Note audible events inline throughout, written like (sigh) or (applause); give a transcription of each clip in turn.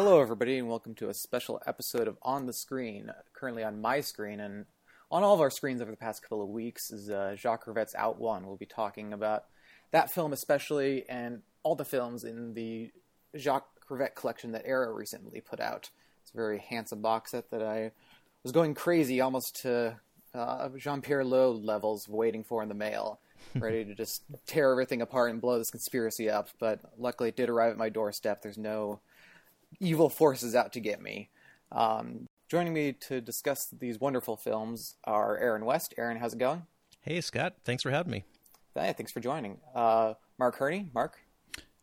Hello, everybody, and welcome to a special episode of On the Screen. Currently on my screen and on all of our screens over the past couple of weeks is uh, Jacques Rivette's Out One. We'll be talking about that film especially and all the films in the Jacques Rivette collection that Arrow recently put out. It's a very handsome box set that I was going crazy almost to uh, Jean Pierre Léaud levels waiting for in the mail, (laughs) ready to just tear everything apart and blow this conspiracy up. But luckily, it did arrive at my doorstep. There's no evil forces out to get me. Um, joining me to discuss these wonderful films are Aaron West. Aaron, how's it going? Hey, Scott. Thanks for having me. Hey, thanks for joining. Uh, Mark Herney. Mark.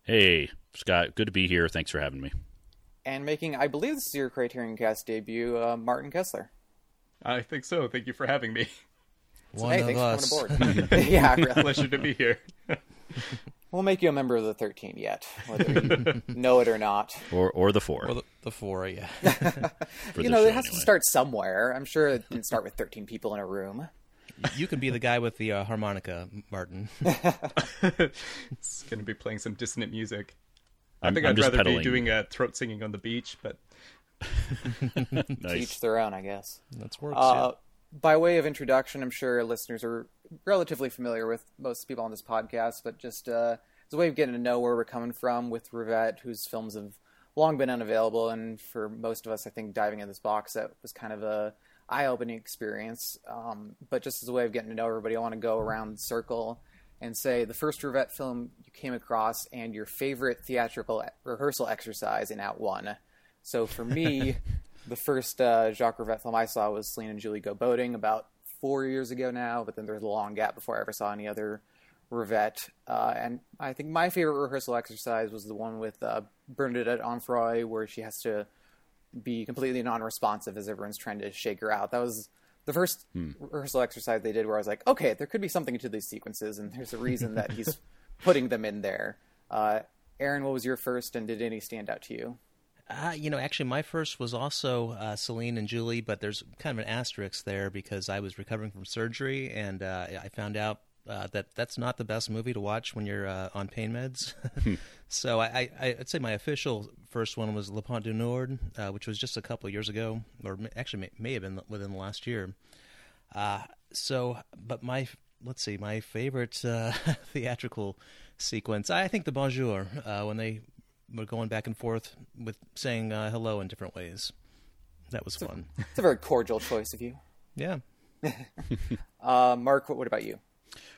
Hey, Scott. Good to be here. Thanks for having me. And making, I believe this is your Criterion Cast debut, uh, Martin Kessler. I think so. Thank you for having me. So, hey, thanks us. for coming aboard. (laughs) (laughs) yeah, really. pleasure to be here. (laughs) (laughs) We'll make you a member of the 13 yet, whether you (laughs) know it or not. Or or the four. Or the, the four, yeah. (laughs) you know, it has anyway. to start somewhere. I'm sure it didn't start with 13 people in a room. You can be the guy with the uh, harmonica, Martin. it's going to be playing some dissonant music. I think i would rather pedaling. be doing a throat singing on the beach, but nice. Teach their own, I guess. That's works. Uh, yeah by way of introduction, I'm sure listeners are relatively familiar with most people on this podcast, but just uh, as a way of getting to know where we're coming from with Rivette, whose films have long been unavailable, and for most of us, I think diving in this box set was kind of a eye-opening experience. Um, but just as a way of getting to know everybody, I want to go around the circle and say the first Rivette film you came across and your favorite theatrical rehearsal exercise in Out One. So for me, (laughs) the first uh, Jacques Rivette film I saw was Celine and Julie Go Boating about four years ago now, but then there's a long gap before I ever saw any other Rivette. Uh, and I think my favorite rehearsal exercise was the one with uh, Bernadette Onfroy, where she has to be completely non-responsive as everyone's trying to shake her out. That was the first hmm. rehearsal exercise they did where I was like, okay, there could be something to these sequences, and there's a reason that he's (laughs) putting them in there. Uh, Aaron, what was your first, and did any stand out to you? Uh, you know, actually, my first was also uh, Celine and Julie, but there's kind of an asterisk there because I was recovering from surgery, and uh, I found out uh, that that's not the best movie to watch when you're uh, on pain meds. Hmm. (laughs) so I, I, would say my official first one was Le Pont du Nord, uh, which was just a couple years ago, or actually may, may have been within the last year. so, but my let's see, my favorite (laughs) theatrical sequence, I think the Bonjour when they we're going back and forth with saying uh, hello in different ways. That was it's fun. A, it's a very cordial choice of you. Yeah. (laughs) uh, Mark, what, what, about you?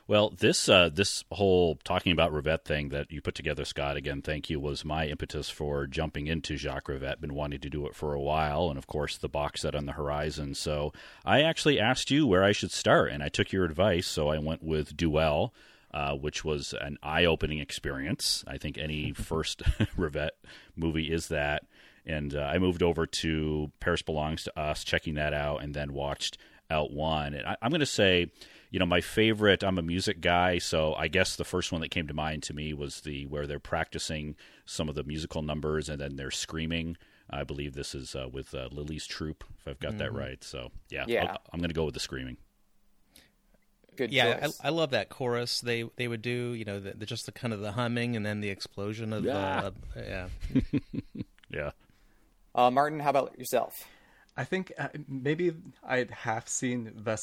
Well, this uh, this whole talking about Rivette thing that you put together, Scott, again, thank you, was my impetus for jumping into Jacques Rivette. Been wanting to do it for a while, and of course, the box set on the horizon. So I actually asked you where I should start, and I took your advice. So I went with Duel uh, which was an eye-opening experience. I think any (laughs) first (laughs) Rivette movie is that. And uh, I moved over to Paris Belongs to Us, checking that out, and then watched Out One. And I, I'm going to say, you know, my favorite. I'm a music guy, so I guess the first one that came to mind to me was the where they're practicing some of the musical numbers and then they're screaming. I believe this is uh, with uh, Lily's troupe, if I've got mm-hmm. that right. So yeah, yeah. i am going to go with the screaming good. Yeah, I, I, love that chorus. They they would do, you know, the, the, just the kind of the humming and then the explosion of yeah, uh, yeah, (laughs) yeah. Uh, Martin, how about yourself? I think uh, maybe I'd half seen Va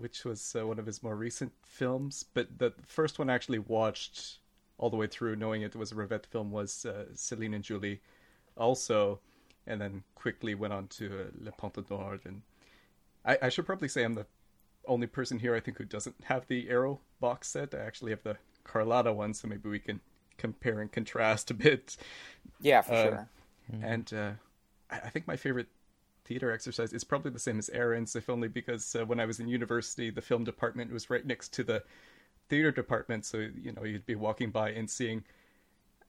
which was uh, one of his more recent films, but the first one I actually watched all the way through, knowing it was a Rivette film, was uh, Celine and Julie, also, and then quickly went on to uh, Le Pont du Nord. And I, I should probably say I'm the only person here I think who doesn't have the Arrow box set. I actually have the Carlotta one, so maybe we can compare and contrast a bit. Yeah, for uh, sure. Mm-hmm. And uh, I think my favorite theater exercise is probably the same as Aaron's, if only because uh, when I was in university, the film department was right next to the theater department. So, you know, you'd be walking by and seeing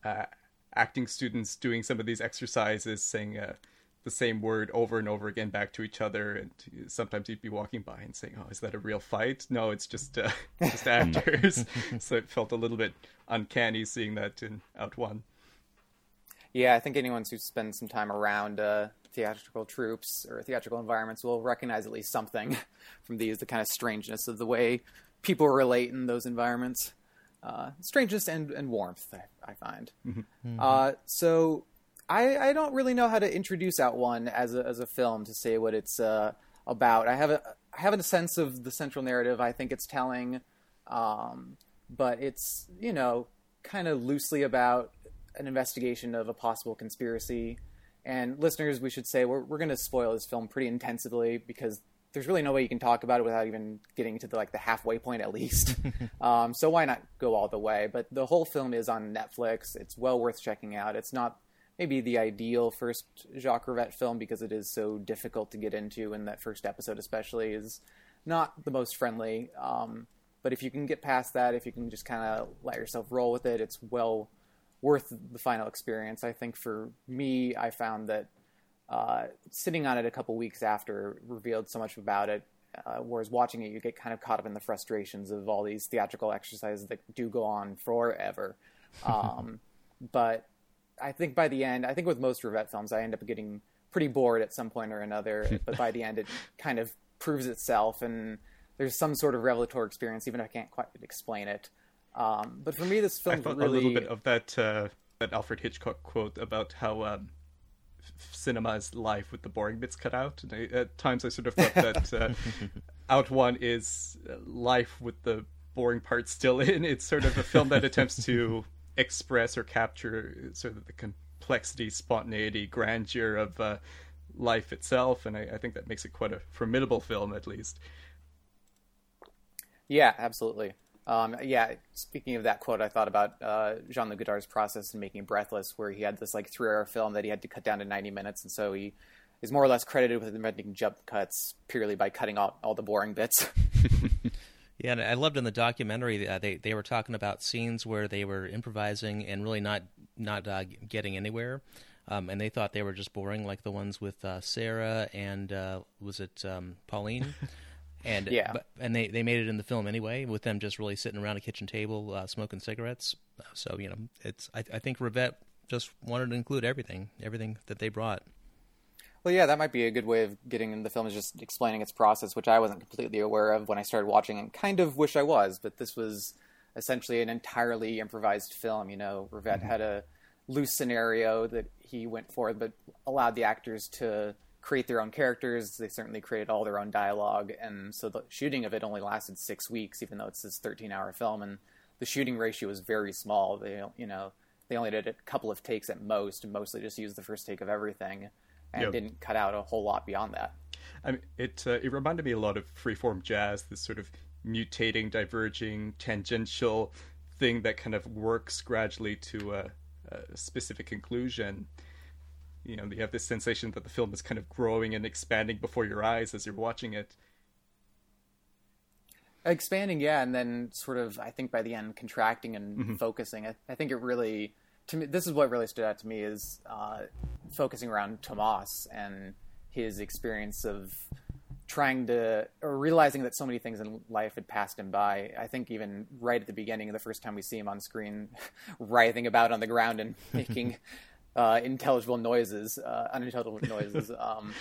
uh, acting students doing some of these exercises, saying, uh, the same word over and over again back to each other and sometimes you'd be walking by and saying oh is that a real fight? No it's just uh, (laughs) just (laughs) actors. (laughs) So it felt a little bit uncanny seeing that in out one. Yeah i think anyone who spends some time around uh, theatrical troupes or theatrical environments will recognize at least something from these the kind of strangeness of the way people relate in those environments. Uh, strangeness and, and warmth I, I find. Mm-hmm. Uh, so I, I don't really know how to introduce out one as a as a film to say what it's uh, about. I have a I have a sense of the central narrative. I think it's telling, um, but it's you know kind of loosely about an investigation of a possible conspiracy. And listeners, we should say we're we're going to spoil this film pretty intensively because there's really no way you can talk about it without even getting to the like the halfway point at least. (laughs) um, so why not go all the way? But the whole film is on Netflix. It's well worth checking out. It's not maybe the ideal first Jacques Rivette film because it is so difficult to get into, and that first episode especially is not the most friendly. Um, but if you can get past that, if you can just kind of let yourself roll with it, it's well worth the final experience. I think for me, I found that uh, sitting on it a couple weeks after revealed so much about it. Uh, whereas watching it, you get kind of caught up in the frustrations of all these theatrical exercises that do go on forever. (laughs) Um, but I think by the end, I think with most Rivette films, I end up getting pretty bored at some point or another. (laughs) but by the end, it kind of proves itself, and there's some sort of revelatory experience, even if I can't quite explain it. Um, but for me, this film I felt really a little bit of that uh, that Alfred Hitchcock quote about how um, f- cinema is life with the boring bits cut out. And I, at times, I sort of thought that uh, (laughs) Out One is uh, life with the boring parts still in. It's sort of a film that attempts to express or capture sort of the complexity, spontaneity, grandeur of uh, life itself, and I, I think that makes it quite a formidable film, at least. Yeah, absolutely. Um, yeah, speaking of that quote, I thought about uh, Jean Luc Godard's process in making Breathless, where he had this like three-hour film that he had to cut down to 90 minutes, and so he is more or less credited with inventing jump cuts purely by cutting out all the boring bits. (laughs) Yeah, and I loved in the documentary uh, they they were talking about scenes where they were improvising and really not not uh, getting anywhere, um, and they thought they were just boring, like the ones with uh, Sarah and uh, was it um, Pauline, (laughs) and Yeah. but, and they they made it in the film anyway with them just really sitting around a kitchen table uh, smoking cigarettes. So you know, it's I, I think Rivette just wanted to include everything, everything that they brought. Well, yeah, that might be a good way of getting in the film is just explaining its process, which I wasn't completely aware of when I started watching, and kind of wish I was. But this was essentially an entirely improvised film. You know, Rivette mm-hmm. had a loose scenario that he went for, but allowed the actors to create their own characters. They certainly created all their own dialogue, and so the shooting of it only lasted six weeks, even though it's this 13-hour film, and the shooting ratio was very small. They, you know, they only did a couple of takes at most, and mostly just used the first take of everything and Yep. didn't cut out a whole lot beyond that. I mean, it uh, it reminded me a lot of freeform jazz, this sort of mutating, diverging, tangential thing that kind of works gradually to a, a specific conclusion. You know, you have this sensation that the film is kind of growing and expanding before your eyes as you're watching it. Expanding, yeah, and then sort of, I think by the end, contracting and focusing. I, I think it really, to me, this is what really stood out to me is uh, focusing around Thomas and his experience of trying to, or realizing that so many things in life had passed him by. I think even right at the beginning, the first time we see him on screen, (laughs) writhing about on the ground and (laughs) making uh, intelligible noises, uh, unintelligible noises. (laughs) Um,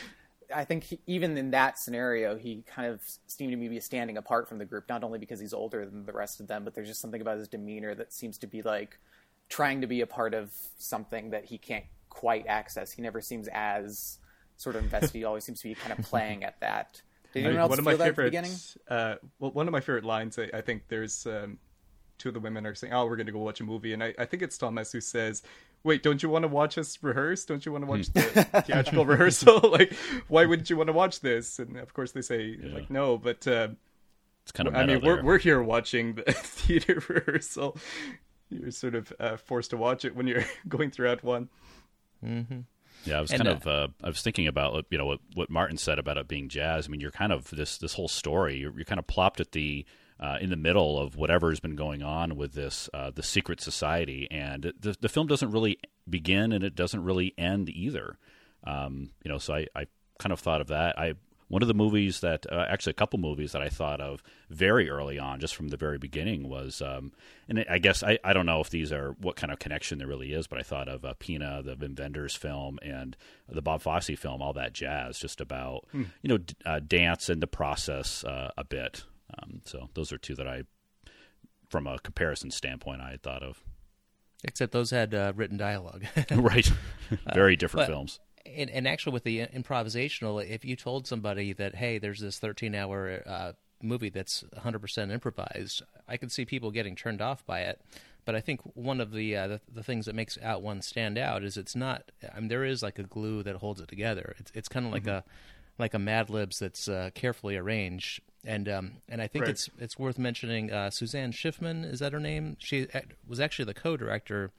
I think he, even in that scenario, he kind of seemed to me be standing apart from the group, not only because he's older than the rest of them, but there's just something about his demeanor that seems to be like trying to be a part of something that he can't quite access. He never seems as sort of invested. he always seems to be kind of (laughs) playing at that. Did anyone I- else one of feel my that at the favorite, beginning? uh, well, one of my favorite lines. I, I think there's um, two of the women are saying, "Oh, we're going to go watch a movie," and I, I think it's Thomas who says, "Wait, don't you want to watch us rehearse? Don't you want to watch (laughs) the theatrical rehearsal? (laughs) like, why wouldn't you want to watch this?" And of course, they say like, "No," but uh, It's kind of I meta mean, we're we're here watching the theater rehearsal. You're sort of uh, forced to watch it when you're (laughs) going throughout one. Yeah, I was And, kind of uh, I was thinking about you know what, what Martin said about it being jazz. I mean, you're kind of this this whole story. You're, you're kind of plopped at the uh, in the middle of whatever's been going on with this uh, the secret society, and the the film doesn't really begin and it doesn't really end either. Um, you know, so I, I kind of thought of that. I one of the movies that uh, actually a couple movies that I thought of very early on, just from the very beginning, was um, and I guess I, I don't know if these are what kind of connection there really is, but I thought of uh, Pina, the Wim Wenders film, and the Bob Fosse film, all that jazz, just about you know d- uh, dance and the process uh, a bit. Um, so those are two that I, from a comparison standpoint, I had thought of. Except those had uh, written dialogue. (laughs) (laughs) right. Very different but- films. And, and actually with the improvisational if you told somebody that hey there's this 13 hour uh, movie that's 100% improvised i could see people getting turned off by it but i think one of the, uh, the the things that makes out one stand out is it's not i mean there is like a glue that holds it together it's, it's kind of like a like a mad libs that's uh, carefully arranged and um, and I think Right. it's it's worth mentioning uh, Suzanne Schiffman is that her name? She uh, was actually the co-director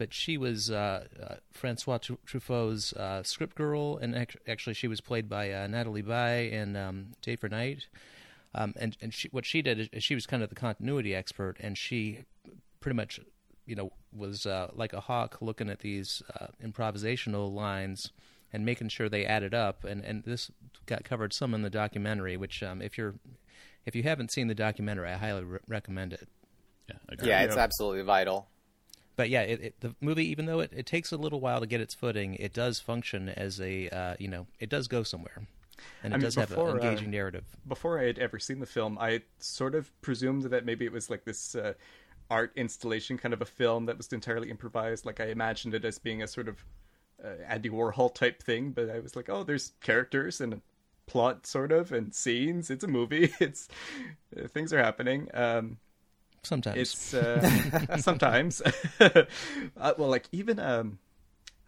but she was uh, uh, Francois Truffaut's uh, script girl, and ac- actually she was played by uh, Nathalie Baye and um, Day for Night. Um, and and she, what she did is, is she was kind of the continuity expert, and she pretty much, you know, was uh, like a hawk looking at these uh, improvisational lines and making sure they added up. And, and this got covered some in the documentary, which um, if you're if you haven't seen the documentary, I highly re- recommend it. Yeah. Yeah, it's Yeah. absolutely vital. But yeah, it, it, the movie, even though it, it takes a little while to get its footing, it does function as a uh, you know it does go somewhere, and it I mean, does have before, an uh, engaging narrative. before I had ever seen the film, I sort of presumed that maybe it was like this uh, art installation kind of a film that was entirely improvised. Like I imagined it as being a sort of uh, Andy Warhol type thing, but I was like, oh, there's characters and plot, sort of, and scenes. It's a movie. (laughs) It's uh, things are happening. Um, Sometimes. It's uh, (laughs) sometimes. (laughs) Uh, well like even um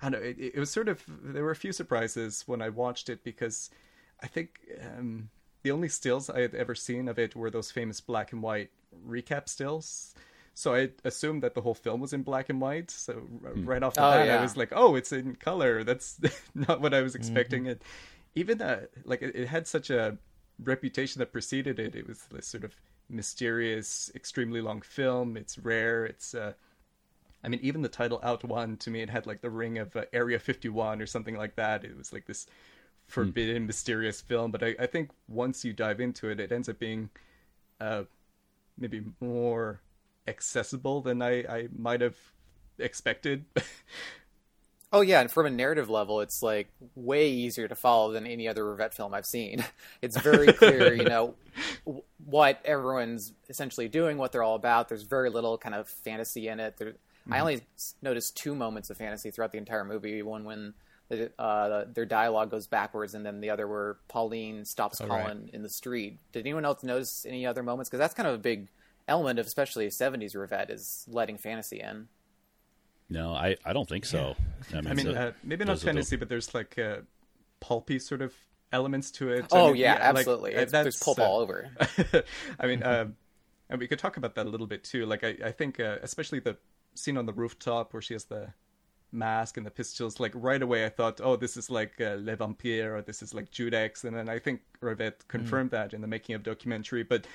i don't know it, it was sort of there were a few surprises when i watched it because i think um the only stills i had ever seen of it were those famous black and white recap stills. So i assumed that the whole film was in black and white. So r- right off the Oh, bat yeah. i was like oh it's in color. That's (laughs) not what i was expecting it. Even uh, like it, it had such a reputation that preceded it. It was this sort of mysterious extremely long film. It's rare. It's uh i mean even the title out one to me it had like the ring of uh, area 51 or something like that. It was like this forbidden mysterious film. But I, I think once you dive into it it ends up being uh maybe more accessible than i i might have expected (laughs) Oh yeah, and from a narrative level, it's like way easier to follow than any other Rivette film I've seen. (laughs) It's very clear, you know, what everyone's essentially doing, what they're all about. There's very little kind of fantasy in it. There, I only noticed two moments of fantasy throughout the entire movie. One when the, uh, their dialogue goes backwards, and then the other where Pauline stops Oh, right. In the street. Did anyone else notice any other moments? Because that's kind of a big element of especially 70s Rivette is letting fantasy in. No, I, I don't think so. I mean, i mean uh, maybe not fantasy but there's like uh pulpy sort of elements to it I Oh mean, yeah, like, absolutely. uh, It's, there's that's, pulp uh, all over. (laughs) I mean, um, and we could talk about that a little bit too. Like, I, I think, uh, especially the scene on the rooftop where she has the mask and the pistols. Like right away, I thought, oh, this is like uh, Les Vampires, or this is like Judex, and then I think Rivette confirmed that in the making of documentary. But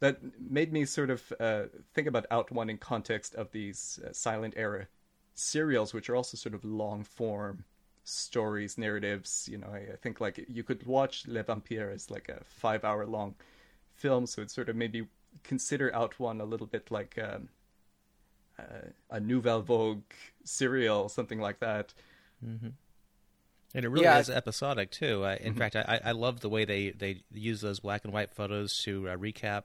that made me sort of uh, think about Out One in context of these uh, silent era serials, which are also sort of long form stories, narratives. You know, I, I think like you could watch Les Vampires as like a five hour long film, so it sort of maybe consider Out One a little bit like um, uh, a Nouvelle Vogue serial, something like that. And it really Yeah. is episodic too. I, in fact, I, I love the way they, they use those black and white photos to uh, recap,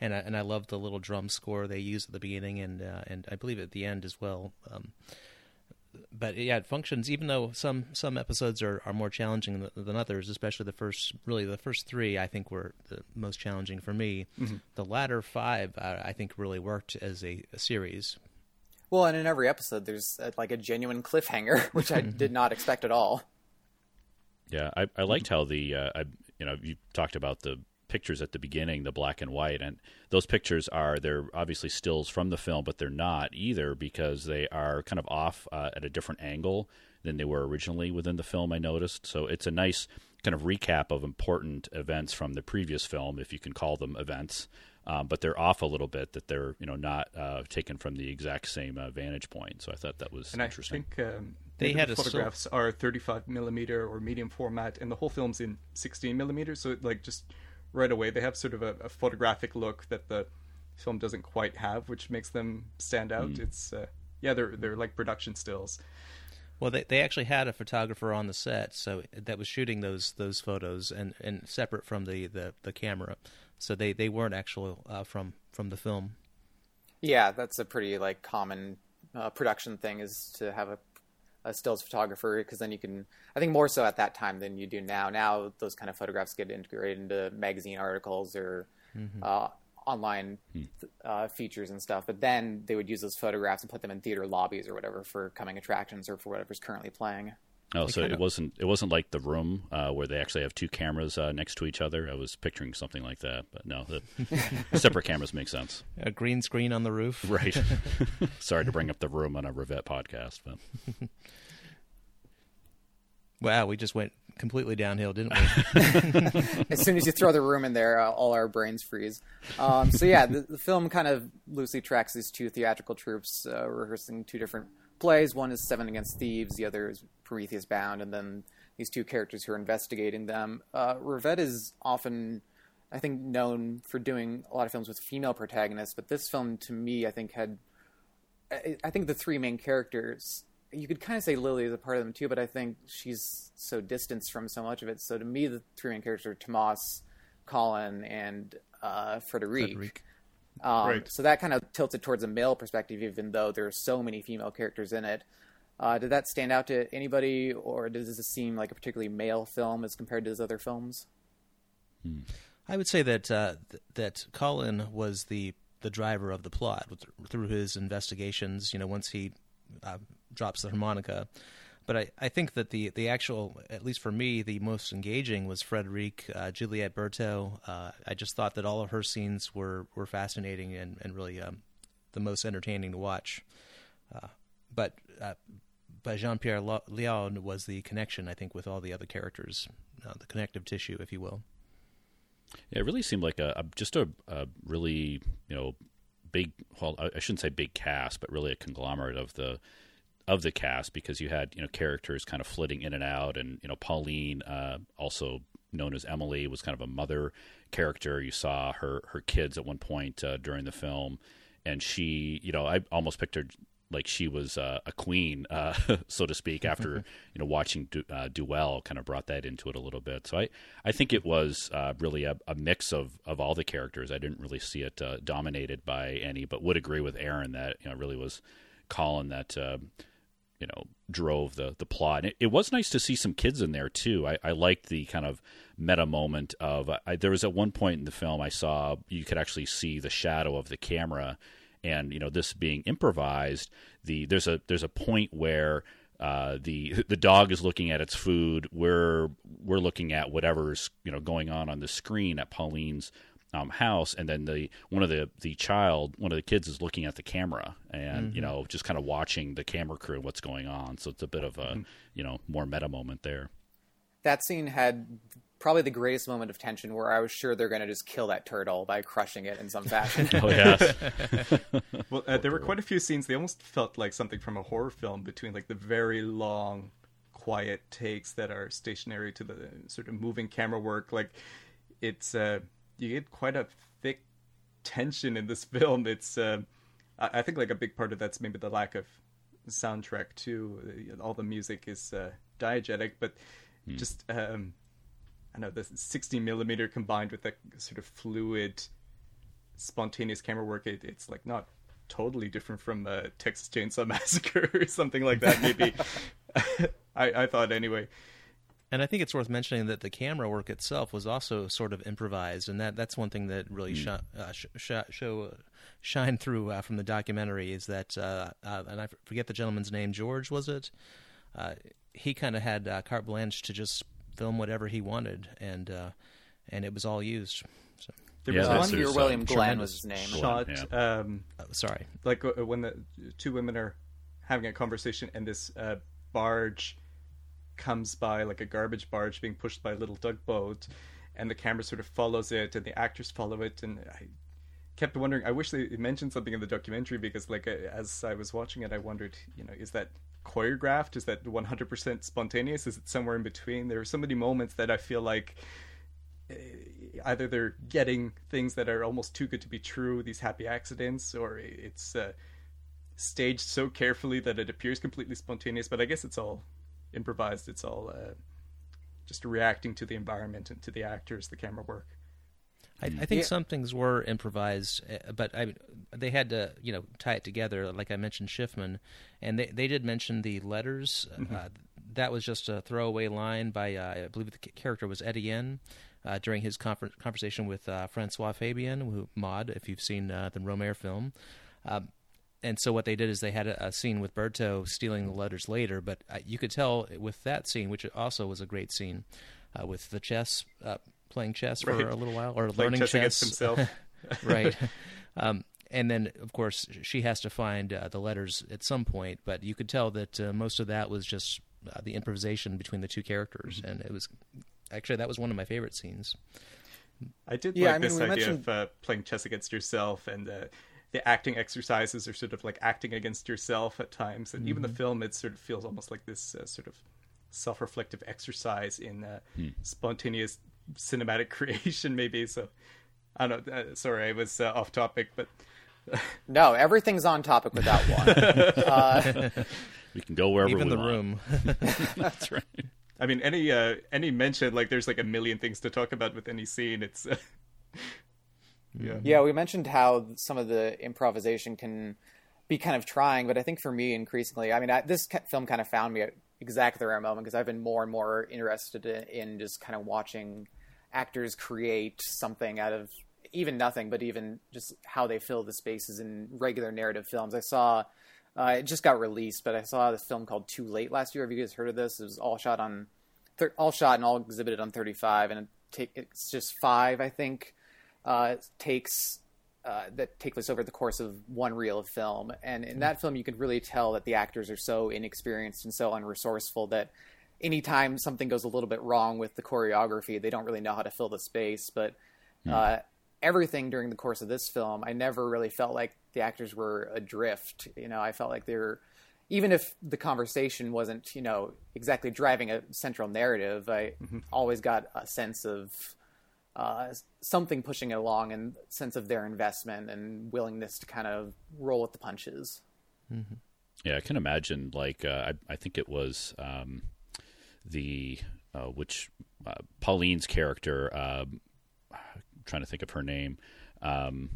and I, and I love the little drum score they use at the beginning and uh, and I believe at the end as well. Um, but yeah, it functions. Even though some some episodes are, are more challenging than, than others, especially the first really the first three, I think were the most challenging for me. The latter five, uh, I think, really worked as a, a series. Well, and in every episode, there's uh, like a genuine cliffhanger, (laughs) which I did not expect at all. Yeah, I, I liked how the uh, I, you know you talked about the pictures at the beginning, the black and white, and those pictures are they're obviously stills from the film, but they're not either because they are kind of off uh, at a different angle than they were originally within the film. I noticed, so it's a nice kind of recap of important events from the previous film, if you can call them events. Um, but they're off a little bit; that they're you know not uh, taken from the exact same uh, vantage point. So I thought that was And interesting. I think um, They maybe had the a still- photographs are 35 millimeter or medium format, and the whole film's in 16 millimeter. So it, like just right away, they have sort of a, a photographic look that the film doesn't quite have, which makes them stand out. It's uh, yeah, they're they're like production stills. Well, they they actually had a photographer on the set, so that was shooting those those photos and, and separate from the, the, the camera, so they, they weren't actual uh, from from the film. Yeah, that's a pretty like common uh, production thing is to have a, a stills photographer because then you can. I think more so at that time than you do now. Now those kind of photographs get integrated into magazine articles or mm-hmm. uh, online hmm. uh, features and stuff. But then they would use those photographs and put them in theater lobbies or whatever for coming attractions or for whatever's currently playing. Oh, so it wasn't it wasn't like the room uh, where they actually have two cameras uh, next to each other. I was picturing something like that, but no, the (laughs) separate cameras make sense. A green screen on the roof, (laughs) right? (laughs) Sorry to bring up the room on a Rivette podcast, but wow, we just went completely downhill, didn't we? as soon as you throw the room in there, uh, all our brains freeze. Um, so yeah, the, the, film kind of loosely tracks these two theatrical troupes uh, rehearsing two different plays. One is Seven Against Thebes, the other is Prometheus Bound, and then these two characters who are investigating them. Uh, Rivette is often, I think, known for doing a lot of films with female protagonists, but this film, to me, I think had, I, I think the three main characters you could kind of say Lily is a part of them too, but I think she's so distanced from so much of it. So to me, the three main characters are Thomas, Colin, and uh, Frederic. Frederic. Um, right. So that kind of tilted towards a male perspective, even though there are so many female characters in it. Uh, did that stand out to anybody, or does this seem like a particularly male film as compared to his other films? Hmm. I would say that uh, th- that Colin was the the driver of the plot through his investigations. You know, once he uh, drops the harmonica. But I, I think that the, the actual, at least for me, the most engaging was Frederic, uh, Juliette Berto. Uh, I just thought that all of her scenes were, were fascinating and, and really um, the most entertaining to watch. Uh, but uh, but Jean Pierre Léaud was the connection, I think, with all the other characters, uh, the connective tissue, if you will. Yeah, it really seemed like a, a just a, a, really you know big. Well, I shouldn't say big cast, but really a conglomerate of the of the cast because you had you know characters kind of flitting in and out, and you know Pauline, uh, also known as Emily, was kind of a mother character. You saw her her kids at one point uh, during the film, and she, you know, I almost pictured like she was uh, a queen, (laughs) uh, so to speak. After (laughs) you know watching du- uh, Duel, kind of brought that into it a little bit. So I, I think it was uh, really a, a, mix of, of all the characters. I didn't really see it uh, dominated by any, but would agree with Aaron that you know really was Colin that uh, you know drove the the plot. It, it, was nice to see some kids in there too. I, I liked the kind of meta moment of I, there was at one point in the film I saw you could actually see the shadow of the camera, and you know this being improvised. The there's a there's a point where. Uh, the (laughs) the dog is looking at its food. We're we're looking at whatever's you know going on on the screen at Pauline's um, house, and then the one of the the child, one of the kids, is looking at the camera, and mm-hmm. you know, just kind of watching the camera crew and what's going on. So it's a bit of a mm-hmm. you know more meta moment there. That scene had probably the greatest moment of tension where I was sure they're going to just kill that turtle by crushing it in some fashion. (laughs) oh yes. (laughs) well, uh, there were quite a few scenes. They almost felt like something from a horror film between like the very long, quiet takes that are stationary to the sort of moving camera work. Like it's. Uh, you get quite a thick tension in this (laughs) film. It's uh, I think like a big part of that's maybe the lack of soundtrack too. All the music is uh, diegetic, but mm. just um, I know the 60 millimeter combined with the sort of fluid, spontaneous camera work. It, it's like not totally different from uh, Texas Chainsaw (laughs) Massacre or something like that. Maybe (laughs) I, I thought anyway. And I think it's worth mentioning that the camera work itself was also sort of improvised, and that that's one thing that really mm. sh- uh, sh- sh- show uh, shine through uh, from the documentary is that, uh, uh, and I forget the gentleman's name, George was it? Uh, he kind of had carte blanche to just film whatever he wanted, and and it was all used. So. There yeah, was one here, William Glenn was his name. Shot, yeah. um, sorry, like when the two women are having a conversation, and this barge comes by like a garbage barge being pushed by a little tugboat, and the camera sort of follows it, and the actors follow it, and I kept wondering. I wish they mentioned something in the documentary because, like, as I was watching it, I wondered, you know, is that choreographed? Is that 100% spontaneous? Is it somewhere in between? There are so many moments that I feel like eh, either they're getting things that are almost too good to be true, these happy accidents, or it's uh, staged so carefully that it appears completely spontaneous. But I guess it's all improvised. It's all uh, just reacting to the environment and to the actors, the camera work. I, I think yeah. some things were improvised, uh, but I, they had to you know tie it together. Like I mentioned, Schiffman, and they they did mention the letters. Mm-hmm. Uh, that was just a throwaway line by uh, I believe the character was Etienne. Uh, during his confer- conversation with uh, Francois Fabian, who Maud, if you've seen uh, the Rohmer film, um, and so what they did is they had a, a scene with Berto stealing the letters later, but uh, you could tell with that scene, which also was a great scene, uh, with the chess uh, playing chess for a little while or playing learning chess, chess. against himself. (laughs) right. (laughs) Um, and then, of course, she has to find uh, the letters at some point. But you could tell that uh, most of that was just uh, the improvisation between the two characters, mm-hmm. and it was actually that was one of my favorite scenes. I did yeah, like I mean, this idea mentioned... of uh, playing chess against yourself, and uh, the acting exercises are sort of like acting against yourself at times, and mm-hmm. even the mm-hmm. film it sort of feels almost like this uh, sort of self-reflective exercise in hmm. spontaneous cinematic (laughs) creation, maybe. So I don't know. Uh, sorry, I was uh, off topic, but (laughs) no, everything's on topic with that one. (laughs) uh, we can go wherever even we the want. room. That's right. I mean, any uh, any mention like there's like a million things to talk about with any scene. It's uh, yeah, yeah. We mentioned how some of the improvisation can be kind of trying, but I think for me, increasingly, I mean, I, this film kind of found me at exactly the right moment because I've been more and more interested in, just kind of watching actors create something out of even nothing, but even just how they fill the spaces in regular narrative films. I saw uh, it just got released, but I saw this film called Too Late last year. Have you guys heard of this? It was all shot on, all shot and all exhibited on 35, and it take, it's just five, I think, uh, takes uh, that take place over the course of one reel of film. And in that film, you could really tell that the actors are so inexperienced and so unresourceful that anytime something goes a little bit wrong with the choreography, they don't really know how to fill the space. But mm. uh, everything during the course of this film, I never really felt like the actors were adrift. You know, I felt like they were, even if the conversation wasn't, you know, exactly driving a central narrative, I mm-hmm. always got a sense of uh, something pushing it along and sense of their investment and willingness to kind of roll with the punches. Mm-hmm. Yeah, I can imagine. Like, uh, I, I, think it was um, the uh, which uh, Pauline's character. Um, (sighs) trying to think of her name. Um,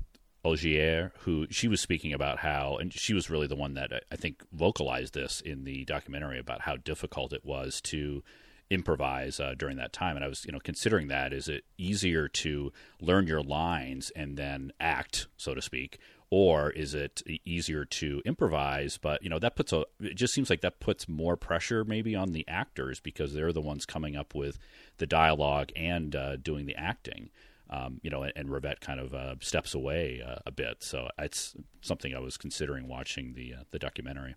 Ogier, who she was speaking about how, and she was really the one that I think vocalized this in the documentary about how difficult it was to improvise uh, during that time. And I was, you know, considering that is it easier to learn your lines and then act, so to speak, or is it easier to improvise? But you know that puts a it just seems like that puts more pressure maybe on the actors because they're the ones coming up with the dialogue and uh, doing the acting. Um, you know and, and Rivette kind of uh, steps away uh, a bit. So it's something I was considering watching the uh, the documentary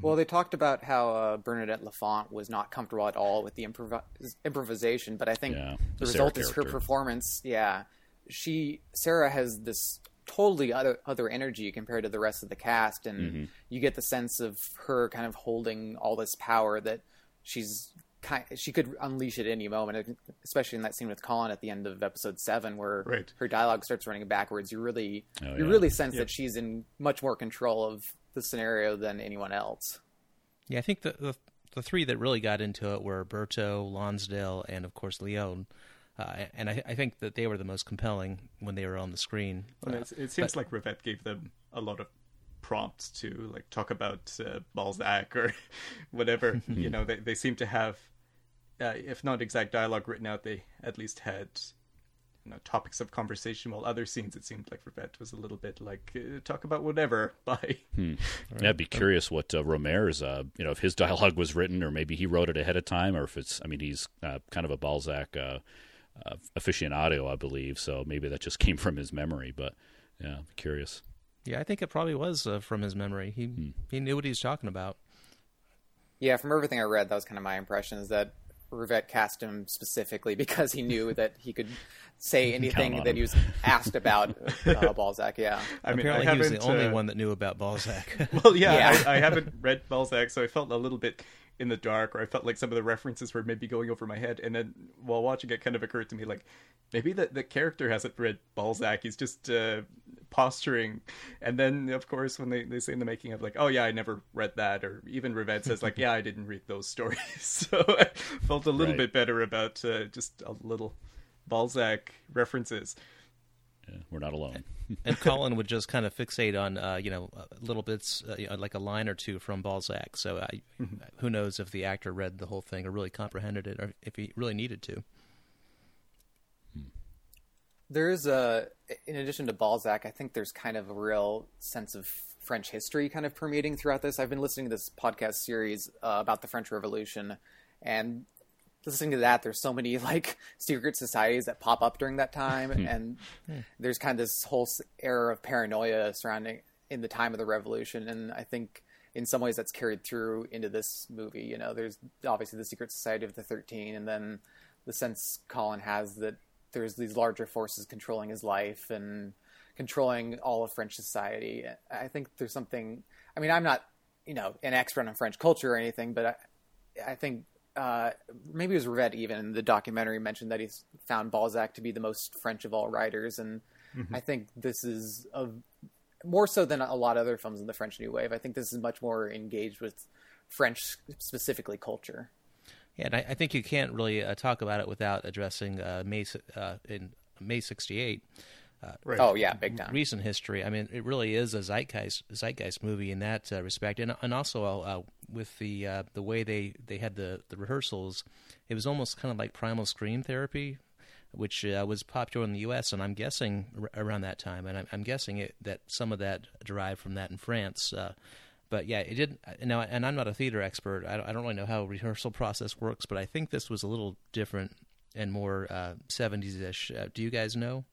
well, they talked about how uh, Bernadette Lafont was not comfortable at all with the improv- improvisation, but I think yeah, the, the result is her performance. Yeah, she Sarah has this totally other other energy compared to the rest of the cast, and mm-hmm. you get the sense of her kind of holding all this power that she's kind she could unleash at any moment, especially in that scene with Colin at the end of episode seven, where right. her dialogue starts running backwards. You really oh, you yeah. really sense that she's in much more control of the scenario than anyone else. Yeah, I think the, the the three that really got into it were Berto, Lonsdale, and of course Léaud. Uh, and I, I, think that they were the most compelling when they were on the screen. Well, uh, it seems but, like Rivette gave them a lot of prompts to like talk about uh, Balzac or (laughs) whatever. (laughs) you know, they they seem to have, uh, if not exact dialogue written out, they at least had you know, topics of conversation. While other scenes, it seemed like Rivette was a little bit like uh, talk about whatever. (laughs) Bye. Hmm. Right. (laughs) Yeah, I'd be curious what uh, Rohmer's, uh, you know, if his dialogue was written, or maybe he wrote it ahead of time, or if it's. I mean, he's uh, kind of a Balzac uh, aficionado, I believe. So maybe that just (laughs) came from his memory. But yeah, I'm curious. Yeah, I think it probably was uh, from his memory. He hmm. he knew what he was talking about. Yeah, from everything I read, that was kind of my impression. Is that Rivette cast him specifically because he knew that he could say anything that him. he was asked about uh, Balzac. Yeah, I mean, apparently I he was the only uh, one that knew about Balzac. (laughs) well, yeah, yeah. I, I, haven't read Balzac, so I felt a little bit in the dark or I felt like some of the references were maybe going over my head. And then while watching it, kind of occurred to me like maybe the, the character hasn't read Balzac. He's just uh, posturing. And then, of course, when they, they say in the making of like, oh, yeah, I never read that. Or even Rivette says like, (laughs) yeah, I didn't read those stories. (laughs) so I felt a little right. bit better about uh, just a little Balzac references. Yeah, we're not alone. and Colin would just kind of fixate on uh, you know uh, little bits, uh, you know, like a line or two from Balzac. So I, who knows if the actor read the whole thing or really comprehended it, or if he really needed to. There is a, in addition to Balzac, I think there's kind of a real sense of French history kind of permeating throughout this. I've been listening to this podcast series uh, about the French Revolution, and listening to that, there's so many like (laughs) secret societies that pop up during that time, hmm. and hmm. there's kind of this whole era of paranoia surrounding in the time of the revolution, and I think in some ways that's carried through into this movie. You know, there's obviously the secret society of the Thirteen, and then the sense Colin has that there's these larger forces controlling his life and controlling all of French society. I think there's something. I mean, I'm not, you know, an expert on French culture or anything, but I, I think uh, maybe it was Rivette even in the documentary mentioned that he's found Balzac to be the most French of all writers, and mm-hmm. I think this is a more so than a lot of other films in the French New Wave. I think this is much more engaged with French specifically culture. Yeah, and I, I think you can't really uh, talk about it without addressing uh, May uh, in May '68. Uh, right. Oh yeah, big time. Recent history. I mean, it really is a zeitgeist zeitgeist movie in that uh, respect, and and also uh, with the uh, the way they, they had the, the rehearsals, it was almost kind of like primal scream therapy, which uh, was popular in the U.S. and I'm guessing r- around that time, and I'm, I'm guessing it, that some of that derived from that in France. Uh, but yeah, it did. Now, and I'm not a theater expert. I don't, I don't really know how rehearsal process works, but I think this was a little different and more 70s-ish. do you guys know?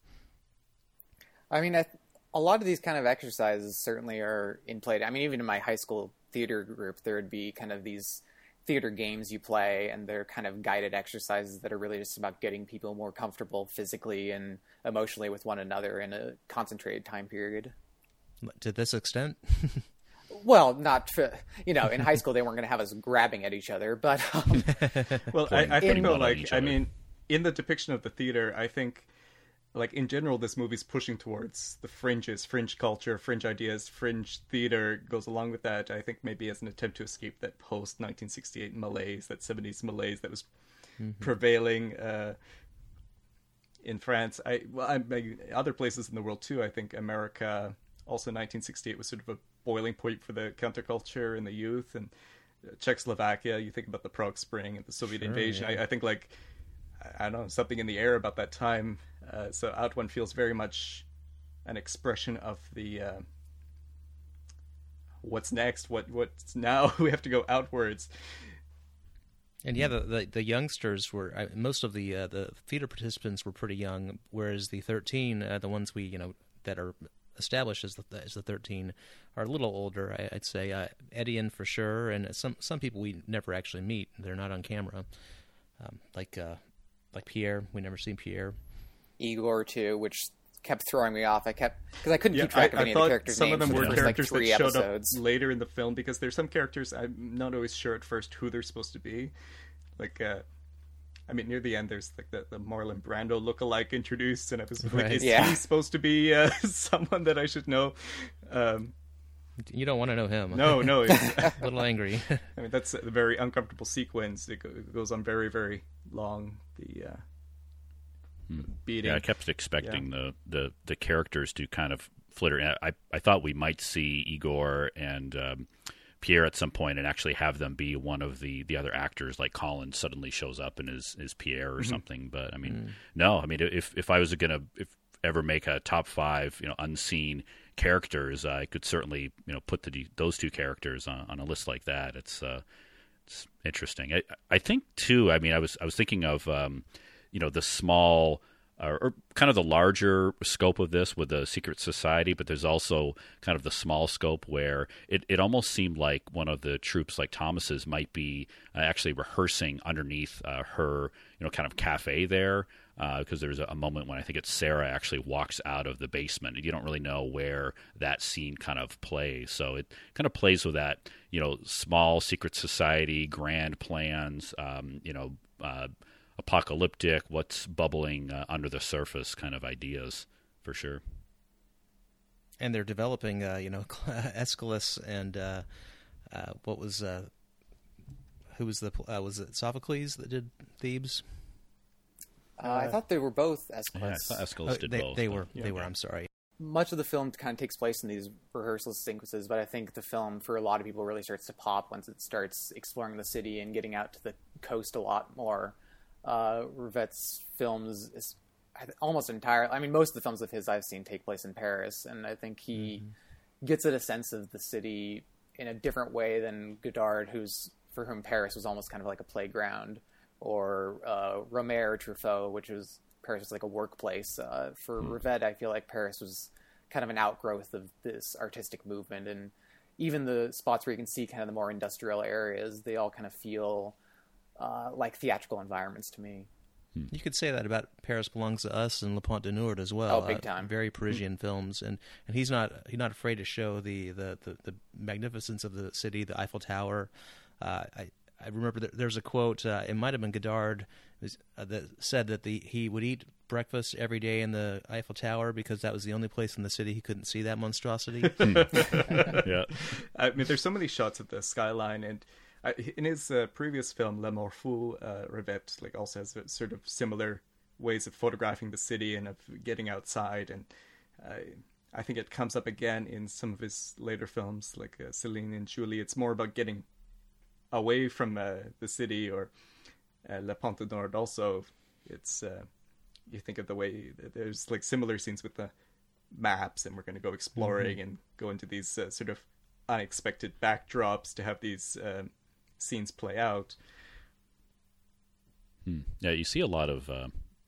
I mean, I th- a lot of these kind of exercises certainly are in play. I mean, even in my high school theater group, there would be kind of these theater games you play, and they're kind of guided exercises that are really just about getting people more comfortable physically and emotionally with one another in a concentrated time period. To this extent? (laughs) well, not for, you know, in high school they weren't going to have us grabbing at each other, but um, (laughs) well, I, I think though, like, I mean, in the depiction of the theater, I think like in general this movie's pushing towards the fringes fringe culture fringe ideas fringe theater goes along with that. I think maybe as an attempt to escape that post 1968 malaise that 70s malaise that was mm-hmm. prevailing uh, in france. I well I, other places in the world too. I think america also 1968 was sort of a boiling point for the counterculture and the youth. And uh, czechoslovakia you think about the prague spring and the soviet sure, invasion. yeah. I, I think like I don't know something in the air about that time uh, so Out One feels very much an expression of the uh, what's next, what what's now. (laughs) we have to go outwards. And yeah, the the, the youngsters were uh, most of the uh, the theater participants were pretty young, whereas the thirteen, uh, the ones we you know that are established as the as the thirteen, are a little older. I, would say uh, Etienne for sure, and some some people we never actually meet. They're not on camera, um, like uh, like Pierre. We never seen Pierre. Igor too, which kept throwing me off. I kept because I couldn't yeah, keep track I, of any of the characters' some names. Some of them were characters like that showed episodes. up later in the film because there's some characters I'm not always sure at first who they're supposed to be. Like, uh, I mean, near the end, there's like the, the Marlon Brando look-alike introduced, and I was like, is yeah. he supposed to be uh, (laughs) someone that I should know? Um, you don't want to know him. No, no. (laughs) a little angry. (laughs) I mean, that's a very uncomfortable sequence. It, goes on very, very long. The uh, beating. Yeah, I kept expecting yeah. the, the the characters to kind of flitter. I I thought we might see Igor and um, Pierre at some point and actually have them be one of the, the other actors, like Colin suddenly shows up and is is Pierre or mm-hmm. something. But I mean, mm. no. I mean, if if I was gonna if ever make a top five, you know, unseen characters, I could certainly you know put the those two characters on, on a list like that. It's uh, it's interesting. I I think too. I mean, I was I was thinking of. Um, you know the small uh, or kind of the larger scope of this with the secret society, but there's also kind of the small scope where it, it almost seemed like one of the troops, like Thomas's, might be uh, actually rehearsing underneath uh, her, you know, kind of cafe there. Because uh, there's a, a, moment when I think it's Sarah actually walks out of the basement, and you don't really know where that scene kind of plays. So it kind of plays with that, you know, small secret society, grand plans, um, you know uh, apocalyptic, what's bubbling uh, under the surface kind of ideas for sure. And they're developing, uh, you know, (laughs) Aeschylus and uh, uh what was uh, who was the uh, was it Sophocles that did Thebes? Uh, I thought they were both Yeah, I Aeschylus. thought Aeschylus Oh, did they, both. they but- were. They were. I'm sorry. much of the film kind of takes place in these rehearsal sequences, but I think the film, for a lot of people, really starts to pop once it starts exploring the city and getting out to the coast a lot more. Uh, Rivette's films is almost entirely, I mean, most of the films of his I've seen take place in Paris, and I think he gets at a sense of the city in a different way than Godard, who's for whom Paris was almost kind of like a playground, or uh, Rohmer or Truffaut, which was Paris was like a workplace. Uh, for Rivette, I feel like Paris was kind of an outgrowth of this artistic movement, and even the spots where you can see kind of the more industrial areas, they all kind of feel uh, like theatrical environments to me. You could say that about Paris Belongs to Us and Le Pont du Nord as well. Oh, big Uh, time. very Parisian films, and, and he's not he's not afraid to show the, the, the, the magnificence of the city, the Eiffel Tower. Uh, I I remember that there's a quote. Uh, it might have been Godard uh, that said that the he would eat breakfast every day in the Eiffel Tower because that was the only place in the city he couldn't see that monstrosity. (laughs) (laughs) yeah. I mean, there's so many shots of the skyline, and in his uh, previous film L'Amour fou, uh, Rivette like also has a sort of similar ways of photographing the city and of getting outside, and uh, I think it comes up again in some of his later films, like uh, Celine and Julie. It's more about getting away from uh, the city, or uh, Le Pont du Nord. Also, it's uh, you think of the way there's like similar scenes with the maps and we're going to go exploring and go into these uh, sort of unexpected backdrops to have these um, scenes play out. Yeah, you see a lot of uh,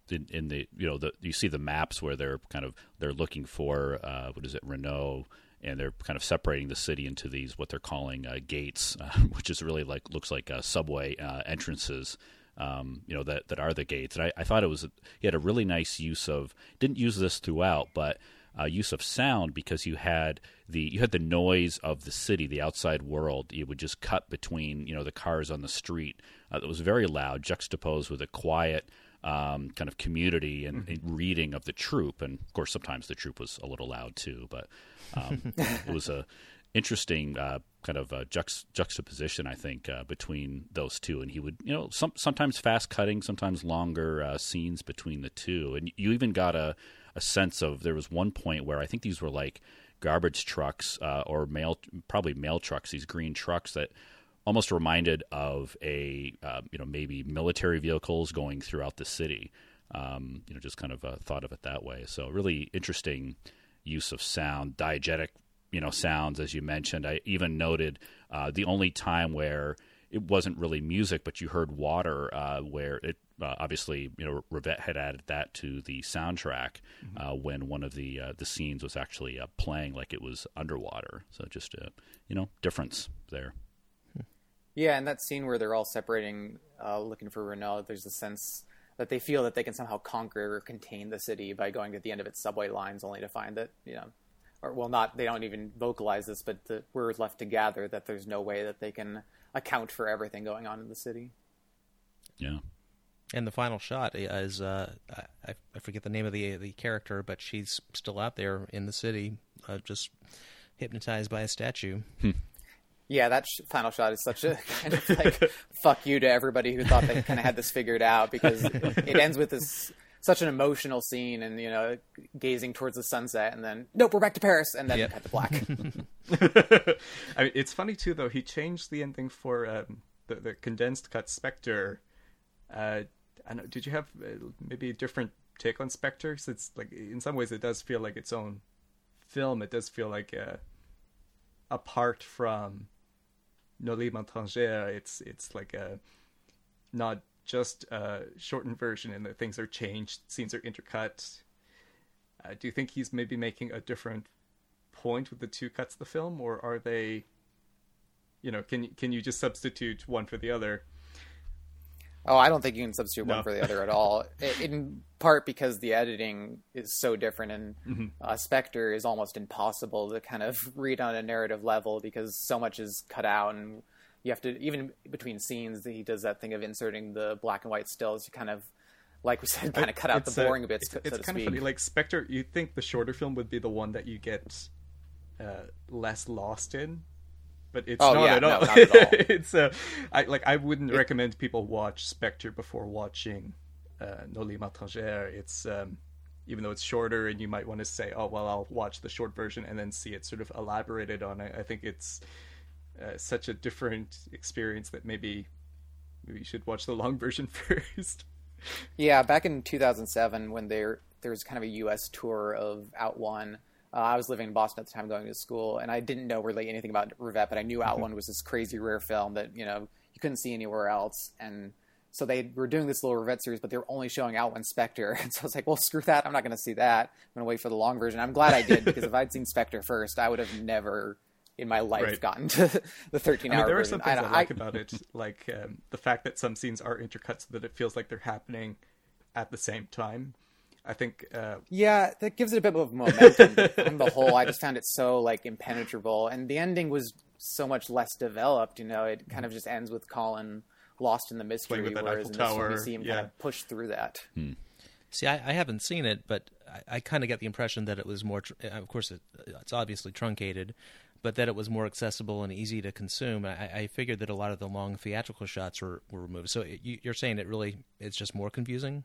in, in the you know the you see the maps where they're kind of they're looking for uh, what is it Renaud and they're kind of separating the city into these what they're calling uh, gates, uh, (laughs) which is really like looks like uh, subway uh, entrances. Um, you know that that are the gates, and I, I thought it was he had a really nice use of didn't use this throughout, but uh, use of sound because you had the you had the noise of the city, the outside world. You would just cut between you know the cars on the street. Uh, that was very loud, juxtaposed with a quiet um, kind of community and, and reading of the troupe. And of course, sometimes the troupe was a little loud too, but um, (laughs) it was a interesting uh, kind of uh, juxt- juxtaposition, I think, uh, between those two. And he would, you know, some, sometimes fast cutting, sometimes longer uh, scenes between the two. And you even got a, a sense of there was one point where I think these were like garbage trucks uh, or mail, probably mail trucks, these green trucks that almost reminded of a, uh, you know, maybe military vehicles going throughout the city. Um, you know, just kind of uh, thought of it that way. So really interesting use of sound, diegetic, you know, sounds as you mentioned. I even noted uh, the only time where it wasn't really music, but you heard water, uh, where it uh, obviously, you know, Rivette had added that to the soundtrack uh, when one of the uh, the scenes was actually uh, playing like it was underwater. So just a you know difference there. Yeah, and that scene where they're all separating, uh, looking for Renaud, there's a sense that they feel that they can somehow conquer or contain the city by going to the end of its subway lines, only to find that you know, or well, not they don't even vocalize this, but the, we're left to gather that there's no way that they can account for everything going on in the city. Yeah. And the final shot is uh, I, I forget the name of the the character, but she's still out there in the city, uh, just hypnotized by a statue. Yeah, that sh- final shot is such a (laughs) kind of like fuck you to everybody who thought they kind of had this figured out because it ends with this such an emotional scene and you know gazing towards the sunset and then nope we're back to Paris and then Yep. cut to black. (laughs) (laughs) I mean, it's funny too, though. He changed the ending for um, the the condensed cut Spectre. Uh, Did you have uh, maybe a different take on Spectre? Since like in some ways it does feel like its own film. It does feel like uh, apart from Noli me tangere. It's it's like a not just a shortened version, and that things are changed, scenes are intercut. Uh, do you think he's maybe making a different point with the two cuts of the film, or are they, you know, can can you just substitute one for the other? Oh, I don't think you can substitute No. one for the other at all. (laughs) In part because the editing is so different, and uh, Spectre is almost impossible to kind of (laughs) read on a narrative level because so much is cut out, and you have to even between scenes. He does that thing of inserting the black and white stills. to kind of, like we said, kind of cut out the It's, uh, boring bits. It's, so it's kind of funny. Like Spectre, you think the shorter film would be the one that you get uh, less lost in, but it's Oh, not yeah, at no, all. not at all. (laughs) it's uh, I like I wouldn't recommend people watch Spectre before watching uh, Noli me tangere, it's um, even though it's shorter and you might want to say, oh well, I'll watch the short version and then see it sort of elaborated on. I, I think it's uh, such a different experience that maybe maybe you should watch the long (laughs) version first. Yeah, back in 2007, when there there was kind of a U.S. tour of Out One, uh, I was living in Boston at the time, going to school, and I didn't know really anything about Rivette, but I knew Out Mm-hmm. One was this crazy rare film that you know you couldn't see anywhere else, and so they were doing this little Rivette series, but they were only showing Out One Spectre, (laughs) and so I was like, well, screw that, I'm not going to see that. I'm going to wait for the long version. I'm glad I did because if I'd seen Spectre first, I would have never in my life Right. gotten to (laughs) the 13 I mean, hour there are version. some things I, And like about it, like um, the fact that some scenes are intercut so that it feels like they're happening at the same time. I think uh, Yeah, that gives it a bit of (laughs) momentum. but on the whole, I just found it so like impenetrable, and the ending was so much less developed. You know, it kind of just ends with Colin lost in the mystery, with that whereas Eiffel in this one you see him yeah. kind of push through that. See, I, I haven't seen it, but I, I kind of get the impression that it was more. Tr- of course, it, it's obviously truncated, but that it was more accessible and easy to consume. I, I figured that a lot of the long theatrical shots were, were removed. So you, you're saying it really it's just more confusing.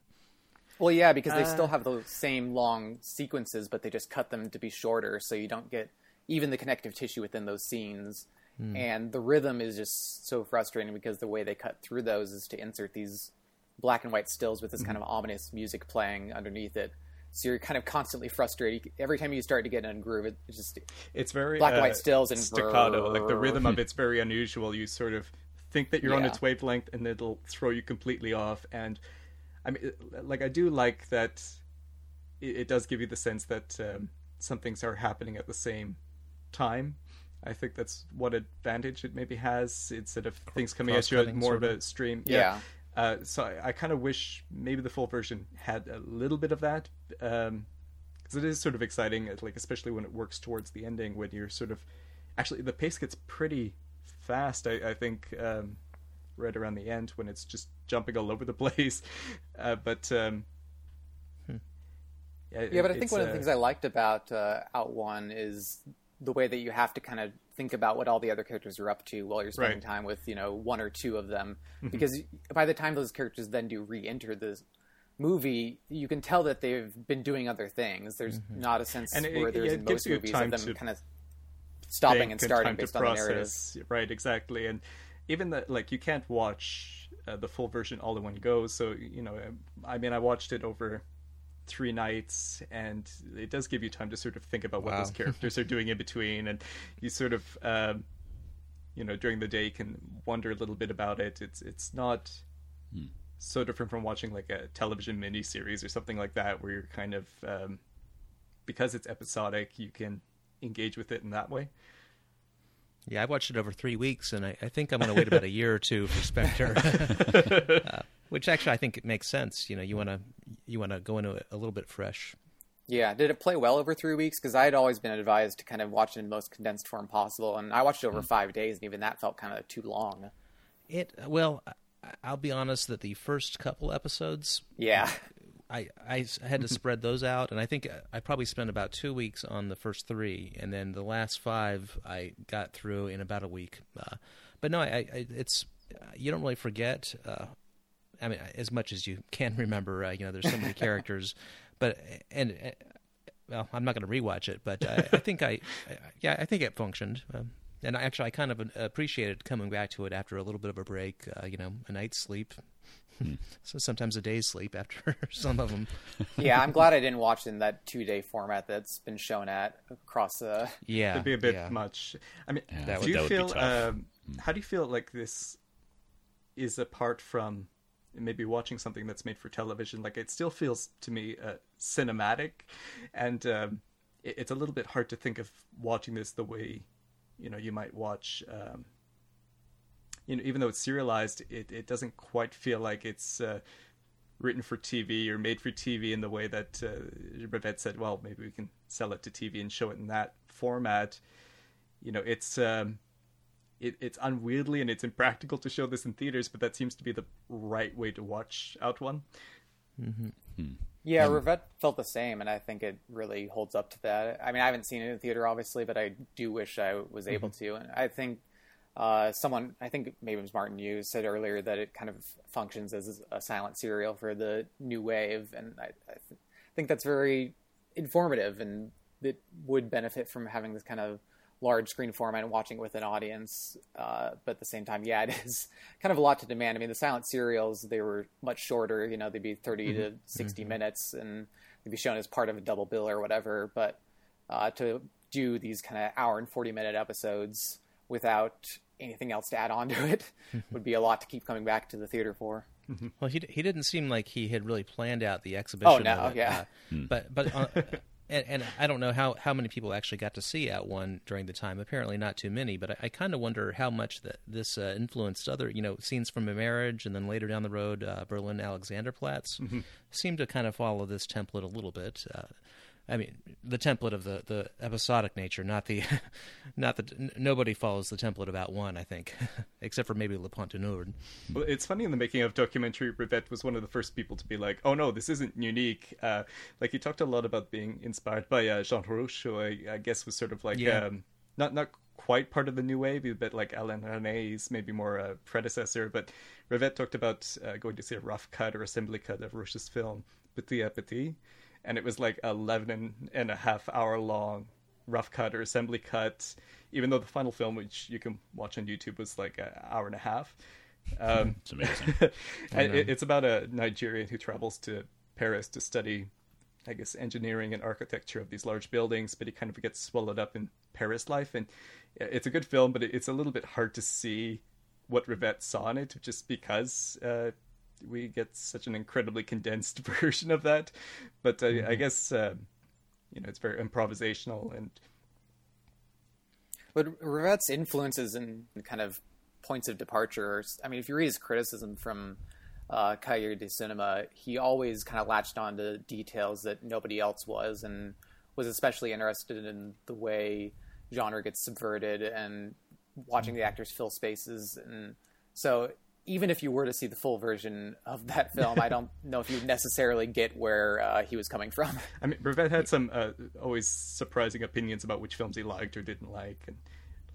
Well, yeah, because they Uh. still have the same long sequences, but they just cut them to be shorter, so you don't get even the connective tissue within those scenes. And the rhythm is just so frustrating because the way they cut through those is to insert these black and white stills with this kind of ominous music playing underneath it. So you're kind of constantly frustrated every time you start to get in a groove. It just it's very Black and uh, white stills and staccato. Like the rhythm of it's very unusual. You sort of think that you're on its wavelength, and it'll throw you completely off. And I mean, like I do like that. It, it does give you the sense that um, some things are happening at the same time. I think that's what advantage it maybe has instead of things coming at you at cross-cutting, more of a stream. Yeah. Uh, so I, I kind of wish maybe the full version had a little bit of that, because it is sort of exciting, like especially when it works towards the ending, when you're sort of actually the pace gets pretty fast. I, I think um, right around the end when it's just jumping all over the (laughs) place. Uh, but um, yeah, Yeah, but I think one of the uh, things I liked about uh, Out One is the way that you have to kind of think about what all the other characters are up to while you're spending Right. time with you know one or two of them, because by the time those characters then do re-enter the movie, you can tell that they've been doing other things. There's not a sense And it- where there's yeah, in it gives most movies of them kind of stopping and starting time based on the narrative. Right, exactly. And even that, like, you can't watch uh, the full version all in one go. So, you know, um, I mean, I watched it over three nights, and it does give you time to sort of think about what Wow. those (laughs) characters are doing in between, and you sort of, um, you know, during the day can wonder a little bit about it. It's it's not so different from watching like a television miniseries or something like that, where you're kind of um, because it's episodic, you can engage with it in that way. Yeah, I've watched it over three weeks, and I, I think I'm going to wait about a year or two for Spectre. (laughs) uh, which actually I think it makes sense. You know, you want to you want to go into it a little bit fresh. Yeah, did it play well over three weeks? Because I had always been advised to kind of watch it in the most condensed form possible, and I watched it over five days, and even that felt kind of too long. It well, I'll be honest that the first couple episodes Yeah. I, I had to spread those out, and I think I probably spent about two weeks on the first three, and then the last five I got through in about a week. Uh, but no, I, I, it's you don't really forget. Uh, I mean, as much as you (laughs) can remember, uh, you know, there's so many characters, (laughs) but and uh, well, I'm not going to rewatch it, but I, I think I, yeah, I think it functioned. Um, and actually, I kind of appreciated coming back to it after a little bit of a break. Uh, you know, a night's sleep, so sometimes a day's sleep after (laughs) some of them. yeah, I'm glad I didn't watch in that two day format that's been shown at across the. Yeah, It'd be a bit yeah. much. I mean, Yeah, That do would- you that would be feel? tough. Um, how do you feel like this is apart from maybe watching something that's made for television? Like it still feels to me uh, cinematic, and um, it, it's a little bit hard to think of watching this the way you know you might watch. Um, you know, even though it's serialized, it, it doesn't quite feel like it's uh, written for TV or made for TV in the way that uh, Rivette said. Well, maybe we can sell it to TV and show it in that format. You know, it's um, it, it's unwieldy and it's impractical to show this in theaters, but that seems to be the right way to watch Out One. Yeah, Rivette felt the same, and I think it really holds up to that. I mean, I haven't seen it in theater, obviously, but I do wish I was able to. And I think uh, someone, I think maybe it was Martin Yu, said earlier that it kind of functions as a silent serial for the new wave, and I, I th- think that's very informative, and it would benefit from having this kind of large screen format and watching it with an audience. Uh, but at the same time, yeah, (laughs) it is kind of a lot to demand. I mean, the silent serials they were much shorter. You know, they'd be 30 mm-hmm. to 60 mm-hmm. minutes, and they'd be shown as part of a double bill or whatever. But uh, to do these kind of hour and 40 minute episodes without anything else to add on to it (laughs) would be a lot to keep coming back to the theater for. Mm-hmm. Well, he he didn't seem like he had really planned out the exhibition. Oh no, yeah. Uh, hmm. But but uh, (laughs) and, and, I don't know how, how many people actually got to see Out One during the time. Apparently, not too many. But I, I kind of wonder how much that this uh, influenced other, you know, scenes from a marriage, and then later down the road, uh, Berlin Alexanderplatz mm-hmm. seem to kind of follow this template a little bit. Uh, I mean, the template of the, the episodic nature, not the, (laughs) not the. N- nobody follows the template about one, I think, (laughs) except for maybe Le Pont Nord. Well, it's funny in the making of documentary. Rivette was one of the first people to be like, "Oh no, this isn't unique." Uh, like he talked a lot about being inspired by uh, Jean Rouch, who I, I, guess was sort of like yeah. um, not not quite part of the new wave, a bit like Alain Resnais's maybe more a predecessor. But Rivette talked about uh, going to see a rough cut or assembly cut of Rouch's film Petit à Petit and it was like 11 and a half hour long rough cut or assembly cut even though the final film which you can watch on youtube was like an hour and a half. Um, it's amazing. (laughs) It, it's about a nigerian who travels to paris to study i guess engineering and architecture of these large buildings but he kind of gets swallowed up in paris life. And it's a good film but it's a little bit hard to see what Rivette saw in it just because uh, we get such an incredibly condensed (laughs) version of that. But uh, mm-hmm. I guess uh, you know it's very improvisational and. But Rivette's influences and kind of points of departure. I mean, if you read his criticism from uh, Cahiers du Cinema, he always kind of latched on to details that nobody else was, and was especially interested in the way genre gets subverted and watching the mm-hmm. actors fill spaces. And so even if you were to see the full version of that film, I don't know if you'd necessarily get where uh, he was coming from. (laughs) I mean, Rivette had some uh, always surprising opinions about which films he liked or didn't like, and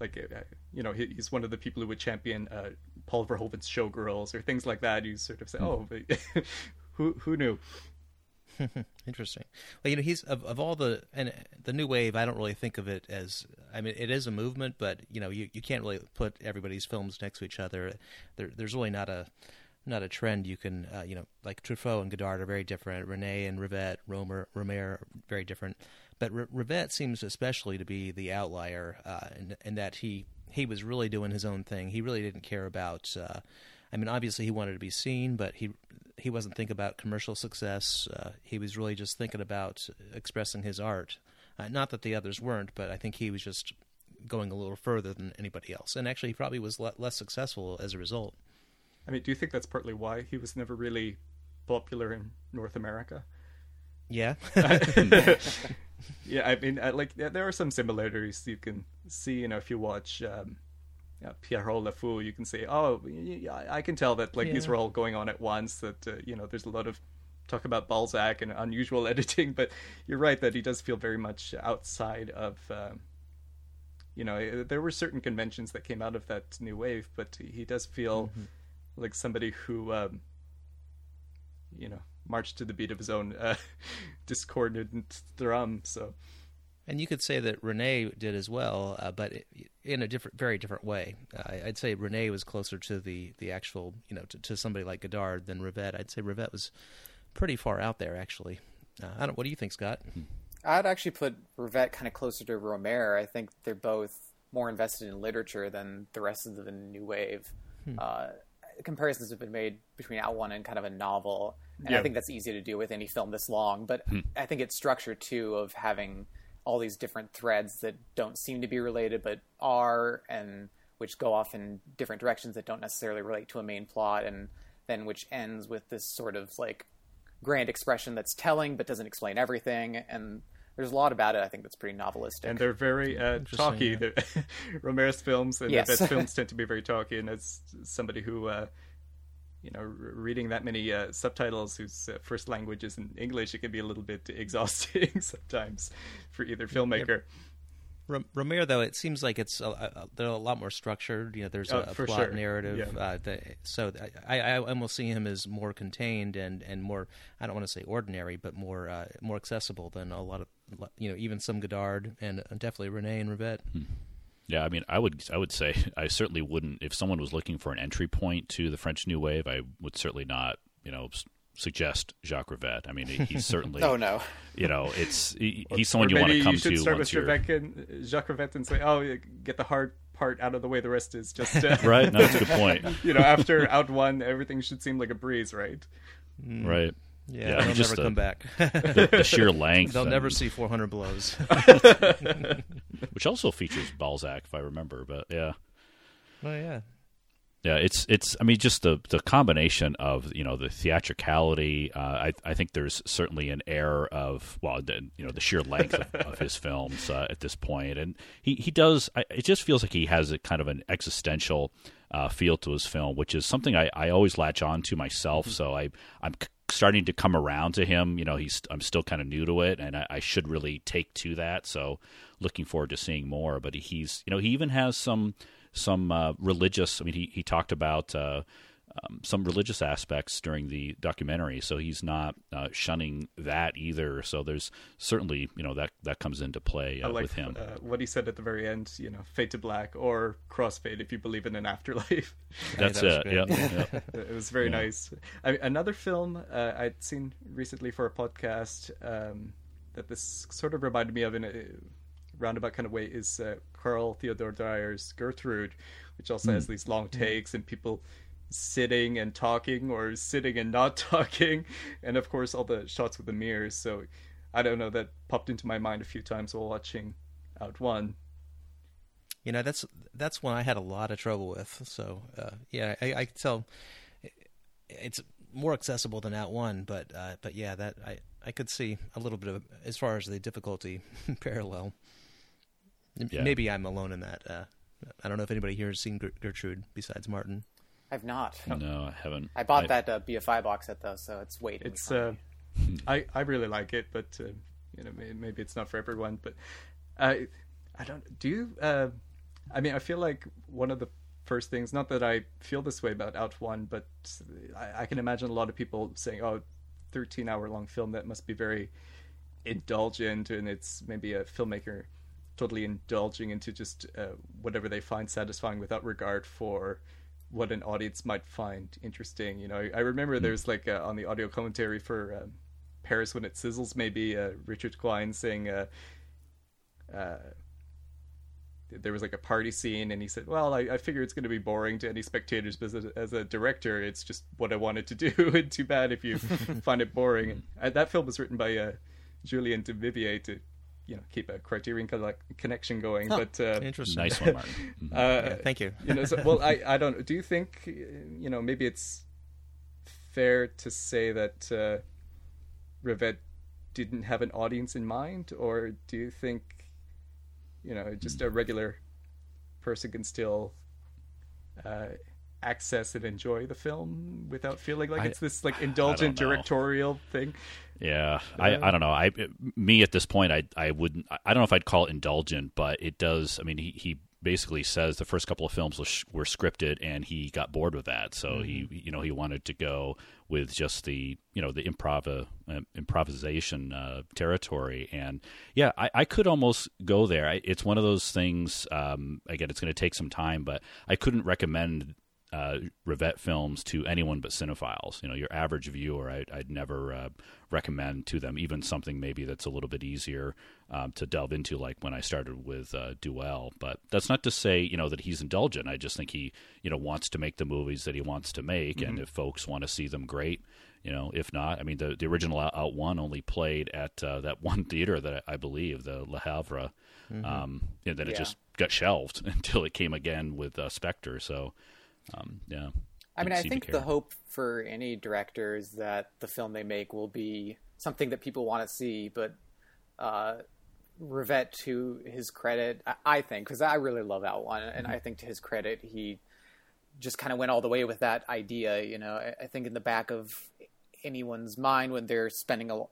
like uh, you know, he, he's one of the people who would champion uh, Paul Verhoeven's Showgirls or things like that. You sort of say, "Oh, (laughs) who who knew?" (laughs) Interesting. Well, you know, he's of, of all the and the new wave. I don't really think of it as. I mean, it is a movement, but you know, you, you can't really put everybody's films next to each other. There, there's really not a not a trend you can. Uh, you know, like Truffaut and Godard are very different. Resnais and Rivette, Rohmer, Rohmer, very different. But R- Rivette seems especially to be the outlier uh, in, in that he he was really doing his own thing. He really didn't care about. Uh, I mean, obviously he wanted to be seen, but he he wasn't thinking about commercial success. Uh, he was really just thinking about expressing his art. Uh, not that the others weren't, but I think he was just going a little further than anybody else. And actually, he probably was le- less successful as a result. I mean, do you think that's partly why he was never really popular in North America? Yeah. (laughs) (laughs) yeah, I mean, like there are some similarities you can see. You know, if you watch um, yeah, Pierrot Le Fou, you can say, oh, I can tell that like yeah. these were all going on at once. That uh, you know, there's a lot of talk about Balzac and unusual (laughs) editing, but you're right that he does feel very much outside of. Uh, you know, eh, there were certain conventions that came out of that new wave, but he does feel mm-hmm. like somebody who, um, you know, marched to the beat of his own uh, (laughs) discordant drum. So and you could say that Resnais did as well, uh, but in a different, very different way. Uh, I'd say Resnais was closer to the the actual, you know, to, to, somebody like Godard than Rivette. I'd say Rivette was pretty far out there, actually. Uh, I don't. What do you think, Scott? Hmm. I'd actually put Rivette kind of closer to Rohmer. I think they're both more invested in literature than the rest of the new wave. Hmm. Uh, comparisons have been made between Out One and kind of a novel, and yeah. I think that's easy to do with any film this long. But hmm. I think it's structure too of having all these different threads that don't seem to be related but are, and which go off in different directions that don't necessarily relate to a main plot, and then which ends with this sort of like grand expression that's telling but doesn't explain everything. And there's a lot about it. I think that's pretty novelistic. And they're very uh, talky. Yeah. (laughs) Rohmer's films and yes. The best films tend to be very talky. And as somebody who uh, you know, reading that many uh, subtitles whose uh, first language is in English, it can be a little bit (laughs) exhausting (laughs) sometimes for either filmmaker. Rohmer, though, it seems like it's a, a, they're a lot more structured. You know, there's Oh, a, a plot sure. narrative. Yeah. Uh, that, so I, I, I almost see him as more contained and, and more. I don't want to say ordinary, but more uh, more accessible than a lot of you know even some Godard and uh, definitely Resnais and Rivette. Yeah, I mean, I would I would say (laughs) I certainly wouldn't if someone was looking for an entry point to the French New Wave. I would certainly not, you know, suggest Jacques Rivette. I mean, he- he's (laughs) certainly, Oh no. you know, it's he, he's someone you want maybe to come you should to start once with you're Jacques and, Jacques Rivette and say, "Oh, get the hard part out of the way. The rest is just uh, (laughs) right. No, that's a good point. you know, after out one, everything should seem like a breeze, right? Right. Yeah, Yeah, they'll just never a- come back. (laughs) The, the sheer (laughs) length. They'll and- never see 400 blows. (laughs) which also features Balzac, if I remember. But yeah, oh yeah, Yeah, it's it's. I mean, just the the combination of you know the theatricality. Uh, I I think there's certainly an air of well, the, you know, the sheer length of, of his films uh, at this point, and he he does. I, it just feels like he has a kind of an existential uh, feel to his film, which is something I, I always latch on to myself. So I I'm starting to come around to him. You know, he's I'm still kind of new to it, and I, I should really take to that. So looking forward to seeing more. But he's you know he even has some some uh, religious. I mean, he he talked about uh, um, some religious aspects during the documentary, so he's not uh, shunning that either. So there's certainly you know that that comes into play uh, I like with him. Uh, what he said at the very end. You know, fade to black or crossfade if you believe in an afterlife. (laughs) That's that it. Yeah, yeah. (laughs) it was very nice. I, another film uh, I'd seen recently for a podcast um, that this sort of reminded me of in a roundabout kind of way is uh, Carl Theodor Dreyer's Gertrud, which also has these long takes and people sitting and talking or sitting and not (laughs) talking, and of course all the shots with the mirrors. So I don't know that popped into my mind a few times while watching Out One. You know, that's that's one I had a lot of trouble with. So uh, yeah, I, I could tell it's more accessible than Out One, but uh, but yeah, that I I could see a little bit of as far as the difficulty (laughs) parallel. Yeah. Maybe I'm alone in that. Uh, I don't know if anybody here has seen Gertrud besides Martin. I've not. No, I haven't. I bought that uh, BFI box set though, so it's waiting. It's uh. I I really like it, but uh, you know maybe it's not for everyone. But I I don't do you. Uh, I mean, I feel like one of the first things. Not that I feel this way about Out One, but I, I can imagine a lot of people saying, "Oh, 13 hour long film that must be very indulgent," and it's maybe a filmmaker totally indulging into just uh, whatever they find satisfying without regard for what an audience might find interesting. You know, I, remember there's like uh, on the audio commentary for um, Paris when it sizzles, maybe uh, Richard Quine saying, uh, uh, there was like a party scene, and he said, "Well, I, I figure it's going to be boring to any spectators, but as a, as a director, it's just what I wanted to do. (laughs) and too bad if you (laughs) find it boring." And uh, that film was written by uh, Julien Duvivier to, you know, keep a Criterion collect- connection going. But uh, Interesting. Nice one, Martin. (laughs) Mhm. uh, Thank you. you know, so, (laughs) well, I, I don't. Do you think, uh, you know, maybe it's fair to say that uh, Rivette didn't have an audience in mind, or do you think, you know, just a regular person can still uh, access and enjoy the film without feeling like I- it's this like (sighs) indulgent directorial thing? Yeah, I, I don't know. I me at this point, I I wouldn't. I don't know if I'd call it indulgent, but it does. I mean, he he basically says the first couple of films was, were scripted, and he got bored with that. So he you know he wanted to go with just the you know the improv uh, improvisation uh, territory, and yeah, I, I could almost go there. I, it's one of those things. Um, again, it's going to take some time, but I couldn't recommend uh, Rivette films to anyone but cinephiles. You know, your average viewer, I'd, I'd never uh, recommend to them even something maybe that's a little bit easier um, to delve into, like when I started with uh, Duelle. But that's not to say you know that he's indulgent. I just think he you know wants to make the movies that he wants to make, and if folks want to see them, great. You know, if not, I mean, the the original Out, Out One only played at uh, that (laughs) one theater that I, I believe, the Le Havre. Um, and then it just got shelved (laughs) until it came again with uh, Spectre. So, um, yeah. I mean, I think the hope for any director is that the film they make will be something that people want to see. But uh, Rivette, to his credit, I, I think, because I really love that One, and I think to his credit, he just kind of went all the way with that idea. You know, I, I think in the back of anyone's mind when they're spending a,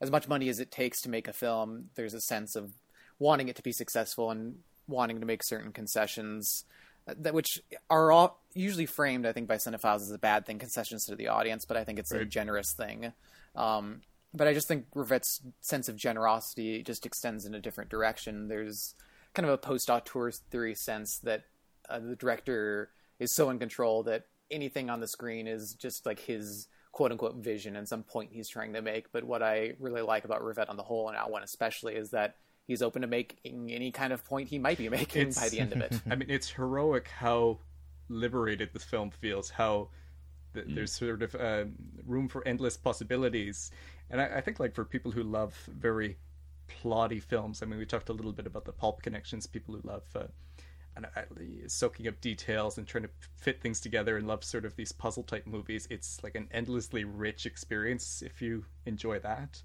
as much money as it takes to make a film, there's a sense of wanting it to be successful and wanting to make certain concessions uh, that which are all usually framed, I think, by cinephiles as a bad thing, concessions to the audience, but I think it's right. a generous thing. Um, but I just think Rivette's sense of generosity just extends in a different direction. There's kind of a post-auteur theory sense that uh, the director is so in control that anything on the screen is just like his quote unquote vision and some point he's trying to make. But what I really like about Rivette on the whole and Out One especially is that he's open to making any kind of point he might be making it's, by the end of it. (laughs) I mean, it's heroic how liberated this film feels, how the, mm. there's sort of uh, room for endless possibilities. And I, I, think, like, for people who love very plotty films, I mean, we talked a little bit about the pulp connections, people who love. Uh, and uh, soaking up details and trying to fit things together and love sort of these puzzle type movies. It's like an endlessly rich experience if you enjoy that.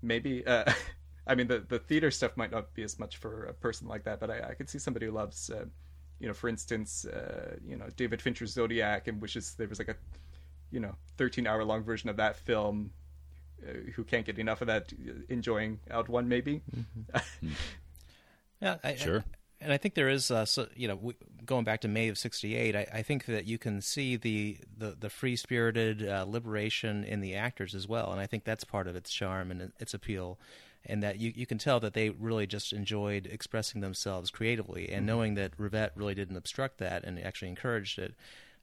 Maybe uh, (laughs) I mean, the the theater stuff might not be as much for a person like that, but I, I could see somebody who loves, uh, you know, for instance, uh, you know, David Fincher's Zodiac, and wishes there was like a, you know, thirteen hour long version of that film. Uh, who can't get enough of that? Enjoying out one, maybe. Mm-hmm. (laughs) yeah, I, sure. I, and I think there is, uh, so, you know, going back to May of '68, I, I, think that you can see the the, the free spirited uh, liberation in the actors as well, and I think that's part of its charm and its appeal and that you, you can tell that they really just enjoyed expressing themselves creatively and mm-hmm. knowing that Rivette really didn't obstruct that and actually encouraged it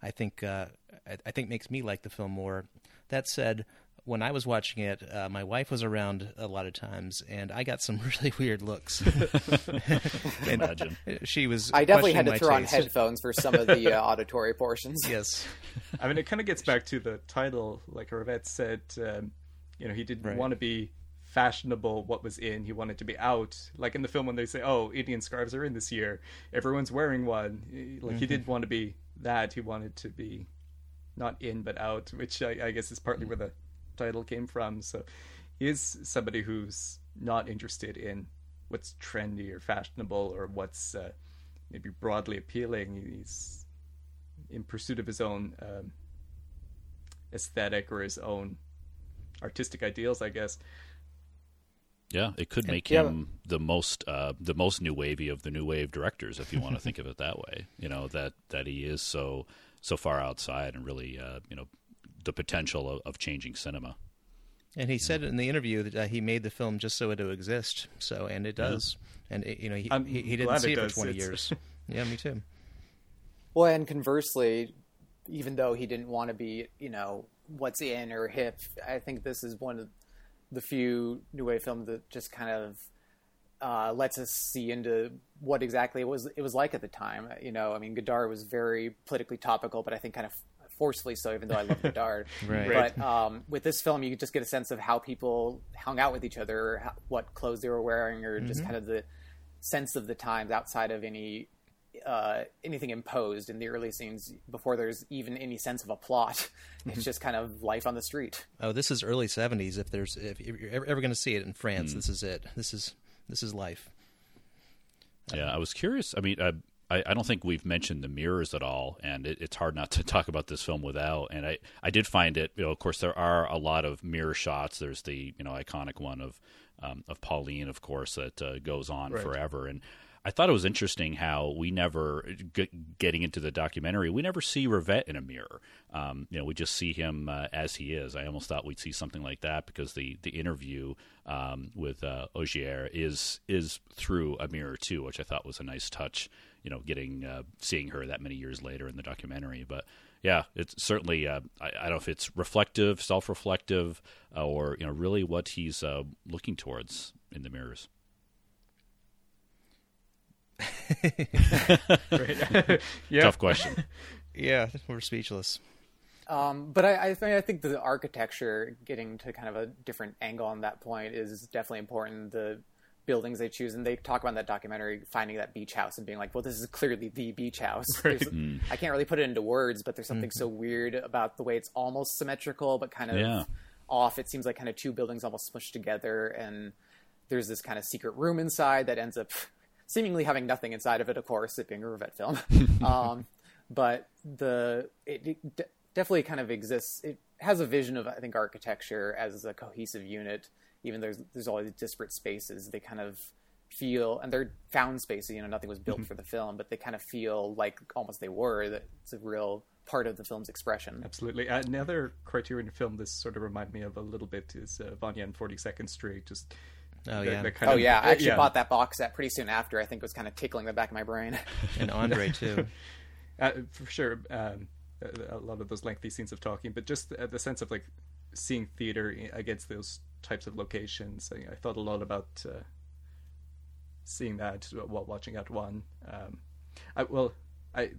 I think uh, I, I, think makes me like the film more that said when I was watching it, uh, my wife was around a lot of times, and I got some (laughs) really weird looks. (laughs) Imagine she was. I definitely had to throw taste. on headphones for some of the (laughs) uh, auditory portions. Yes, I mean it kind of gets back to the title, like Rivette said. Um, you know, he didn't right. want to be fashionable what was in. He wanted to be out. Like in the film when they say oh indian scarves are in this year everyone's wearing one. Like mm-hmm. he didn't want to be that. He wanted to be not in but out which i, I guess is partly where the title came from. So he is somebody who's not interested in what's trendy or fashionable or what's uh, maybe broadly appealing. He's in pursuit of his own um, aesthetic or his own artistic ideals i guess yeah, it could make yeah. him the most uh, the most new wavy of the new wave directors, if you want to think of it that way. You know that that he is so so far outside and really uh, you know the potential of, of, changing cinema. And he said in the interview that uh, he made the film just so it would exist. So and it does. Yeah. And it, you know he, he, he didn't see it, it for twenty it's... years. (laughs) yeah, me too. Well, and conversely, even though he didn't want to be, you know, what's in or hip, I think this is one of the few new wave films that just kind of uh, lets us see into what exactly it was it was like at the time. You know, I mean, Godard was very politically topical, but I think kind of forcefully so. Even though I love (laughs) Godard, right. but um, with this film, you just get a sense of how people hung out with each other, how, what clothes they were wearing, or mm-hmm. just kind of the sense of the times outside of any uh, anything imposed in the early scenes before there's even any sense of a plot. (laughs) It's mm-hmm. just kind of life on the street. Oh, this is early '70s. If there's if you're ever, ever going to see it in France, mm. this is it. This is this is life. Yeah, I was curious. I mean, I, I, don't think we've mentioned the mirrors at all, and it, it's hard not to (laughs) talk about this film without. And I, I did find it. You know, of course, there are a lot of mirror shots. There's the you know iconic one of um, of Pauline, of course, that uh, goes on right. forever. And I thought it was interesting how we never, getting into the documentary, we never see Rivette in a mirror. Um, you know, we just see him uh, as he is. I almost thought we'd see something like that because the the interview um, with uh, Ogier is is through a mirror too, which I thought was a nice touch. You know, getting uh, seeing her that many years later in the documentary, but yeah, it's certainly. Uh, I, I, don't know if it's reflective, self-reflective, uh, or you know, really what he's uh, looking towards in the mirrors. (laughs) yeah. Tough question. (laughs) yeah, we're speechless. Um, but I, I, think, I think the architecture, getting to kind of a different angle on that point, is definitely important. The buildings they choose, and they talk about in that documentary finding that beach house and being like, "Well, this is clearly the beach house." Right. Mm. I can't really put it into words, but there's something mm. so weird about the way it's almost symmetrical, but kind of yeah. off. It seems like kind of two buildings almost smushed together, and there's this kind of secret room inside that ends up seemingly having nothing inside of it, of course, it being a Rivette film. (laughs) um, but the it, it d- definitely kind of exists. It has a vision of I think architecture as a cohesive unit. Even there's there's all these disparate spaces. They kind of feel, and they're found spaces. You know, nothing was built Mm-hmm. for the film, but they kind of feel like almost they were. That it's a real part of the film's expression. Absolutely. Uh, another Criterion film this sort of reminded me of a little bit is uh, Vanya and 42nd Street. Just Oh yeah, the kind Oh of- yeah, I actually yeah. bought that box set pretty soon after. I think it was kind of tickling the back of my brain. (laughs) and Andre (laughs) too. uh, for sure um, a, a lot of those lengthy scenes of talking but just the, the sense of like seeing theater against those types of locations i, I thought a lot about uh, seeing that while watching at one um, I, well i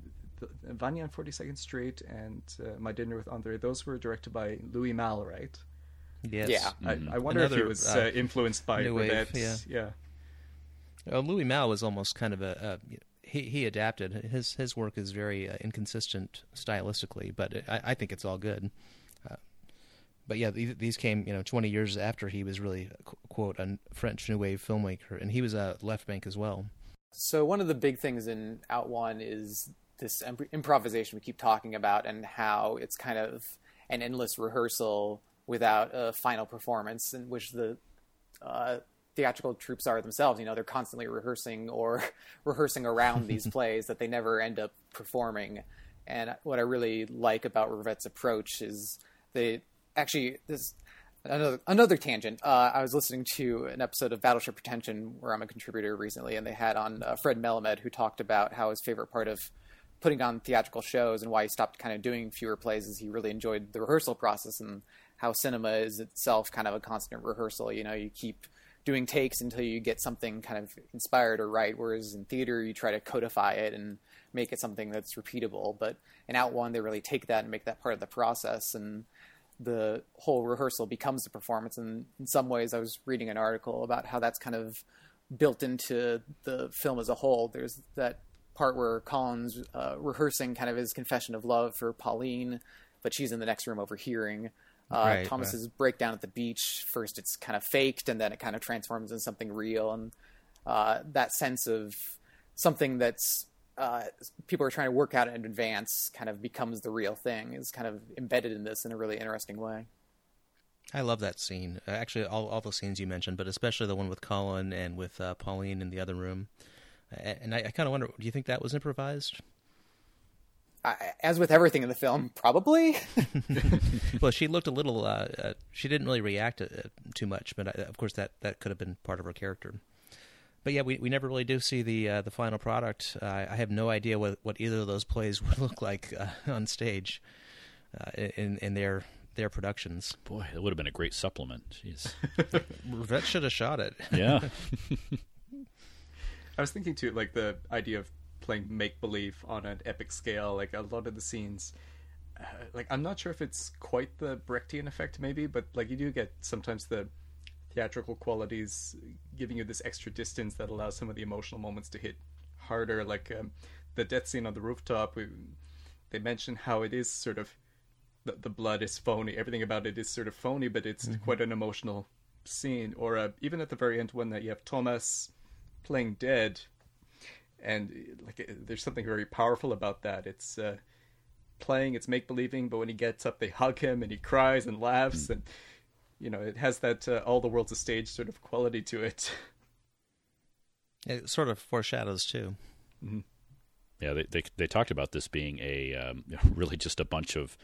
vanya on 42nd street and uh, my dinner with andre those were directed by louis Malle, right Yes. Yeah. I, I wonder if he was uh, uh, influenced by new wave, yeah. yeah Uh, Louis Malle was almost kind of a, a he he adapted his his work is very uh, inconsistent stylistically, but I, I think it's all good. Uh, but yeah, these, these came you know 20 years after he was really quote a French new wave filmmaker, and he was a left bank as well. So one of the big things in Out One is this imp- improvisation we keep talking about, and how it's kind of an endless rehearsal without a final performance, in which the uh, theatrical troupes are themselves. You know, they're constantly rehearsing or (laughs) rehearsing around these (laughs) plays that they never end up performing. And what I really like about Rivette's approach is they actually this another another tangent. Uh, I was listening to an episode of Battleship Pretension where I'm a contributor recently, and they had on uh, Fred Melamed who talked about how his favorite part of putting on theatrical shows and why he stopped kind of doing fewer plays is he really enjoyed the rehearsal process and how cinema is itself kind of a constant rehearsal. You know, you keep doing takes until you get something kind of inspired or right. Whereas in theater, you try to codify it and make it something that's repeatable. But in Out One, they really take that and make that part of the process. And the whole rehearsal becomes a performance. And in some ways, I was reading an article about how that's kind of built into the film as a whole. There's that part where Colin's uh, rehearsing kind of his confession of love for Pauline, but she's in the next room overhearing. Uh, Right, Thomas's breakdown at the beach. First, it's kind of faked, and then it kind of transforms into something real. And uh, that sense of something that's uh, people are trying to work out in advance kind of becomes the real thing. Is kind of embedded in this in a really interesting way. I love that scene. Uh, Actually, all all the scenes you mentioned, but especially the one with Colin and with uh, Pauline in the other room. And I, I kind of wonder, do you think that was improvised? I, as with everything in the film, probably. (laughs) (laughs) well, she looked a little. Uh, uh, she didn't really react uh, too much, but uh, of course that, that could have been part of her character. But yeah, we, we never really do see the uh, the final product. Uh, I have no idea what, what either of those plays (laughs) would look like uh, on stage uh, in in their their productions. Boy, it would have been a great supplement. Jeez. Rivette should have shot it. Yeah. I was thinking too, like the idea of playing make believe on an epic scale. Like a lot of the scenes, uh, like I'm not sure if it's quite the Brechtian effect, maybe, but like you do get sometimes the theatrical qualities giving you this extra distance that allows some of the emotional moments to hit harder. Like um, the death scene on the rooftop, we, they mention how it is sort of the, the blood is phony. Everything about it is sort of phony, but it's quite an emotional scene. Or uh, even at the very end, when uh, you have Thomas playing dead, and like uh, there's something very powerful about that. It's uh, playing, it's make believing, but when he gets up, they hug him, and he cries and laughs, and you know it has that uh, all the world's a stage sort of quality to it. (laughs) It sort of foreshadows too. Yeah, they, they they talked about this being a um, (laughs) really just a bunch of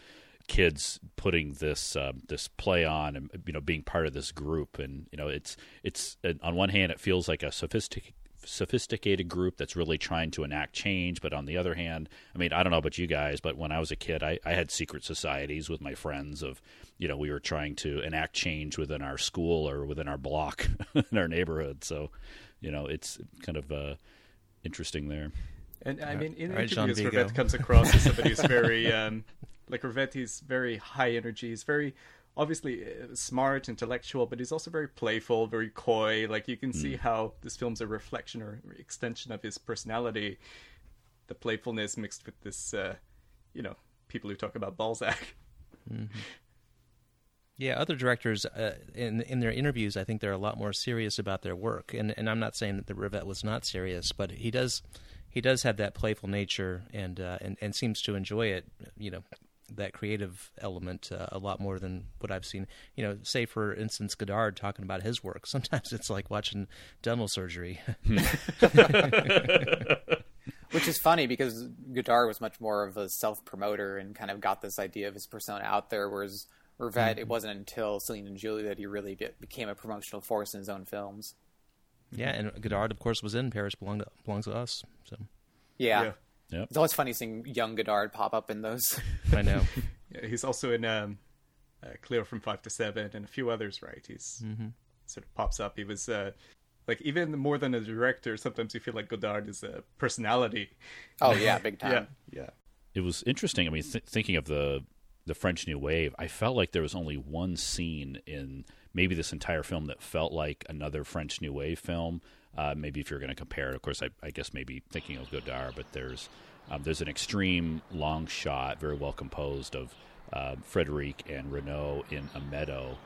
kids putting this um, this play on and you know being part of this group and you know it's it's on one hand it feels like a sophisticated sophisticated group that's really trying to enact change but on the other hand i mean i don't know about you guys but when i was a kid i, I had secret societies with my friends of you know we were trying to enact change within our school or within our block (laughs) in our neighborhood so you know it's kind of uh, interesting there And I mean, in All right, Jean interviews, Vigo. Rivette comes across as somebody who's (laughs) very, um, like Rivette, he's very high energy. He's very obviously uh, smart, intellectual, but he's also very playful, very coy. Like you can see how this film's a reflection or extension of his personality. The playfulness mixed with this, uh, you know, people who talk about Balzac. Yeah, other directors uh, in in their interviews, I think they're a lot more serious about their work. And and I'm not saying that the Rivette was not serious, but he does he does have that playful nature and uh, and and seems to enjoy it. You know, that creative element uh, a lot more than what I've seen. You know, say for instance, Godard talking about his work. (laughs) Sometimes it's like watching dental surgery. (laughs) Which is funny because Godard was much more of a self promoter and kind of got this idea of his persona out there, whereas Rivette, mm-hmm. it wasn't until Celine and Julie that he really get, became a promotional force in his own films. Yeah, and Godard, of course, was in Paris Belong to, Belongs to Us. So yeah. yeah. Yep. It's always funny seeing young Godard pop up in those. (laughs) I know. (laughs) yeah, he's also in um, uh, Cleo from Five to Seven and a few others, right? He's mm-hmm. sort of pops up. He was uh, like even more than a director. Sometimes you feel like Godard is a personality. (laughs) Oh yeah, big time. yeah, yeah. It was interesting. I mean, th- thinking of the the French New Wave, I felt like there was only one scene in maybe this entire film that felt like another French New Wave film. Uh, maybe if you're going to compare it, of course, I, I, guess maybe thinking of Godard, but there's um, there's an extreme long shot, very well composed, of uh, Frédérique and Renaud in a meadow.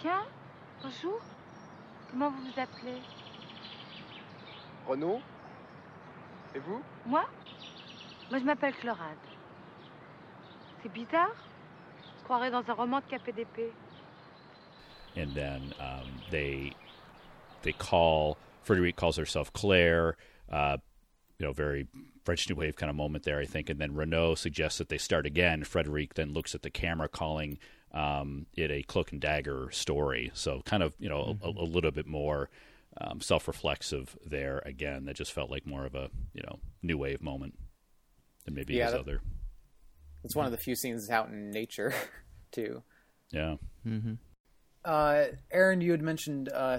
Tiens, bonjour. Comment vous vous appelez Renaud. Et vous Moi Moi, je m'appelle Chlorade. C'est bizarre. Je croirais dans un roman de KPDP. And then um, they they call Frédérique calls herself Claire. Uh, you know, very French New Wave kind of moment there, I think. And then Renaud suggests that they start again. Frédérique then looks at the camera, calling um, it a cloak and dagger story. So kind of, you know, mm-hmm. a, a, little bit more um, self-reflexive there. Again, that just felt like more of a, you know, New Wave moment than maybe yeah, his that, other. It's one of the few scenes out in nature, (laughs) too. Yeah. Mm-hmm. Uh, Aaron, you had mentioned uh,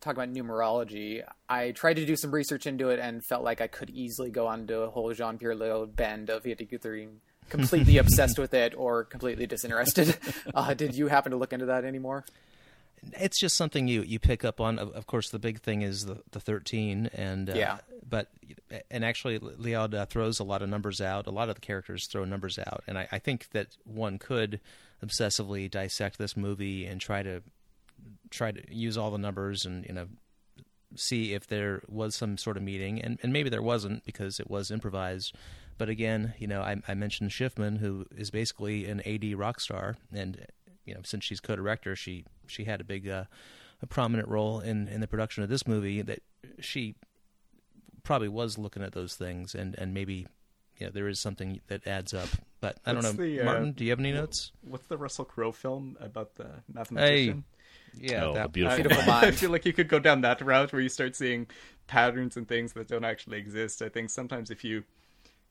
talk about numerology. I tried to do some research into it and felt like I could easily go onto a whole Jean Pierre Léaud bend of being completely (laughs) obsessed with it or completely disinterested. (laughs) Uh, did you happen to look into that anymore? It's just something you, you pick up on. Of, of course, the big thing is the, the thirteen, and uh, yeah. But and actually, Léaud uh, throws a lot of numbers out. A lot of the characters throw numbers out, and I, I think that one could obsessively dissect this movie and try to try to use all the numbers and you know see if there was some sort of meeting. And, and maybe there wasn't because it was improvised. But again you know I, I mentioned Schiffman who is basically an AD rock star. And you know since she's co-director she she had a big uh, a prominent role in in the production of this movie that she probably was looking at those things and and maybe you know, there is something that adds up. But I don't know, the, uh, Martin. Do you have any notes? What's the Russell Crowe film about the mathematician? Hey, yeah, oh, that beautiful, beautiful (laughs) mind. I feel like you could go down that route where you start seeing patterns and things that don't actually exist. I think sometimes if you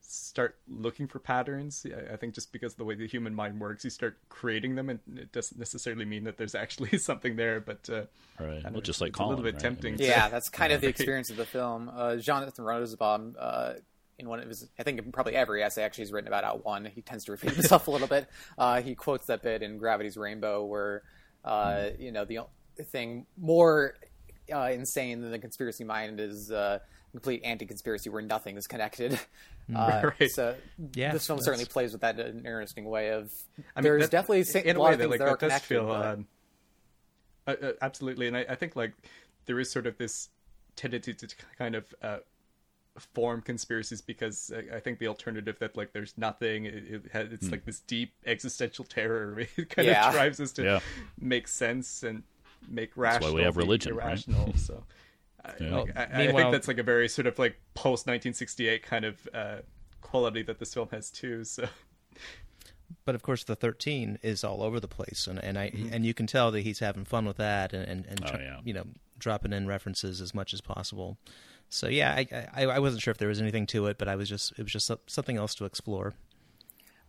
start looking for patterns, I think just because of the way the human mind works, you start creating them, and it doesn't necessarily mean that there's (laughs) actually something there. But uh, right, well, just like Colin, a little bit right? tempting. I mean, yeah, (laughs) that's kind of the experience of the film. Uh, Jonathan Rosenbaum uh, in one of his, I think probably every essay actually he's written about Out One. He tends to repeat (laughs) himself a little bit. Uh, he quotes that bit in Gravity's Rainbow where, uh, mm. you know, the thing more uh, insane than the conspiracy mind is uh, complete anti-conspiracy where nothing is connected. Hmm. Uh, (laughs) right. So yeah, this film certainly plays with that in an interesting way. Of I mean, there's definitely in a, a of that, like, that are connected. Feel, but... Uh, absolutely, and I, I, think like there is sort of this tendency to kind of form conspiracies because I think the alternative that like there's nothing it, it has, it's mm. like this deep existential terror (laughs) it kind yeah. of drives us to yeah. make sense and make rational that's why we have religion irrational right? (laughs) so yeah. like, I, I, think that's like a very sort of like post 1968 kind of uh, quality that this film has too so but of course the 13 is all over the place and, and I mm-hmm. and you can tell that he's having fun with that and and, and oh, yeah. you know dropping in references as much as possible so yeah, I, I, I wasn't sure if there was anything to it, but I was just it was just something else to explore.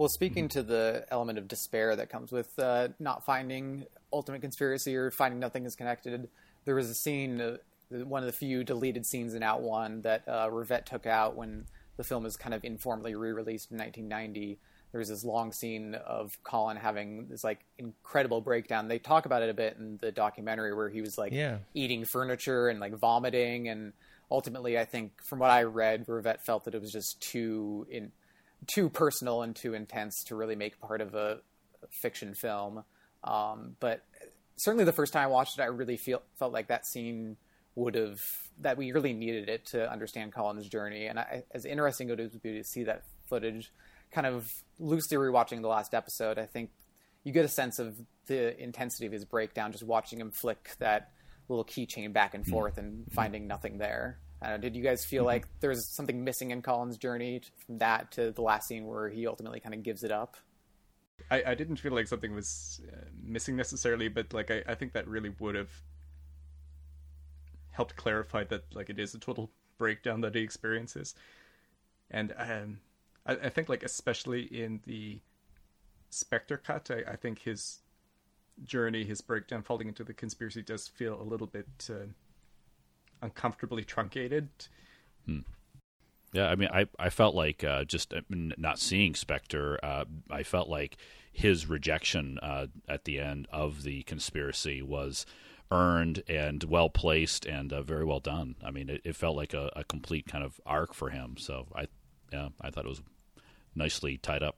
Well, speaking to the element of despair that comes with uh, not finding ultimate conspiracy or finding nothing is connected, there was a scene, uh, one of the few deleted scenes in Out One that uh, Rivette took out when the film was kind of informally re-released in 1990. There was this long scene of Colin having this like incredible breakdown. They talk about it a bit in the documentary where he was like yeah. eating furniture and like vomiting and ultimately, I think from what I read, Rivette felt that it was just too in too personal and too intense to really make part of a, fiction film. Um, but certainly, the first time I watched it, I really feel felt like that scene would have that we really needed it to understand Colin's journey. And I, as interesting it would be to see that footage kind of loosely rewatching the last episode, I think you get a sense of the intensity of his breakdown just watching him flick that little keychain back and forth and finding nothing there. Uh, did you guys feel like there was something missing in Colin's journey from that to the last scene where he ultimately kind of gives it up? I, I didn't feel like something was uh, missing necessarily, but like I, I think that really would have helped clarify that like it is a total breakdown that he experiences, and um, I, I think like especially in the Spectre cut, I, I think his journey, his breakdown, falling into the conspiracy does feel a little bit uh, uncomfortably truncated. Yeah, I mean, I I felt like uh, just uh, not seeing Spectre. Uh, I felt like his rejection uh, at the end of the conspiracy was earned and well placed and uh, very well done. I mean, it, it felt like a, a complete kind of arc for him. So I, yeah, I thought it was nicely tied up.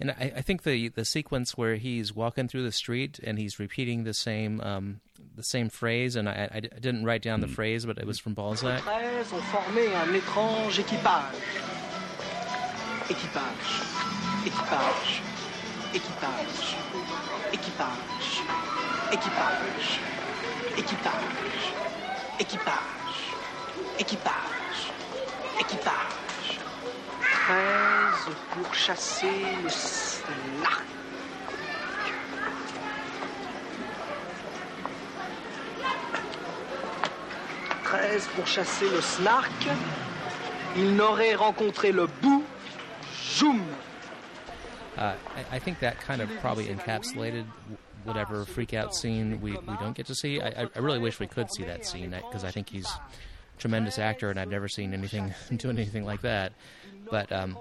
And I, I think the the sequence where he's walking through the street and he's repeating the same um, the same phrase, and I, I didn't write down the phrase, but it was from Balzac. ont formé un étrange équipage. Équipage. Équipage. Équipage. Équipage. Équipage. Équipage. Équipage. Équipage. Équipage. 13 pour chasser le pour chasser le snark. Il n'aurait rencontré le. Uh, I, I think that kind of probably encapsulated whatever freak out scene we, we don't get to see. I, I- I really wish we could see that scene because I think he's a tremendous actor, and I've never seen anything (laughs) doing anything like that. But um,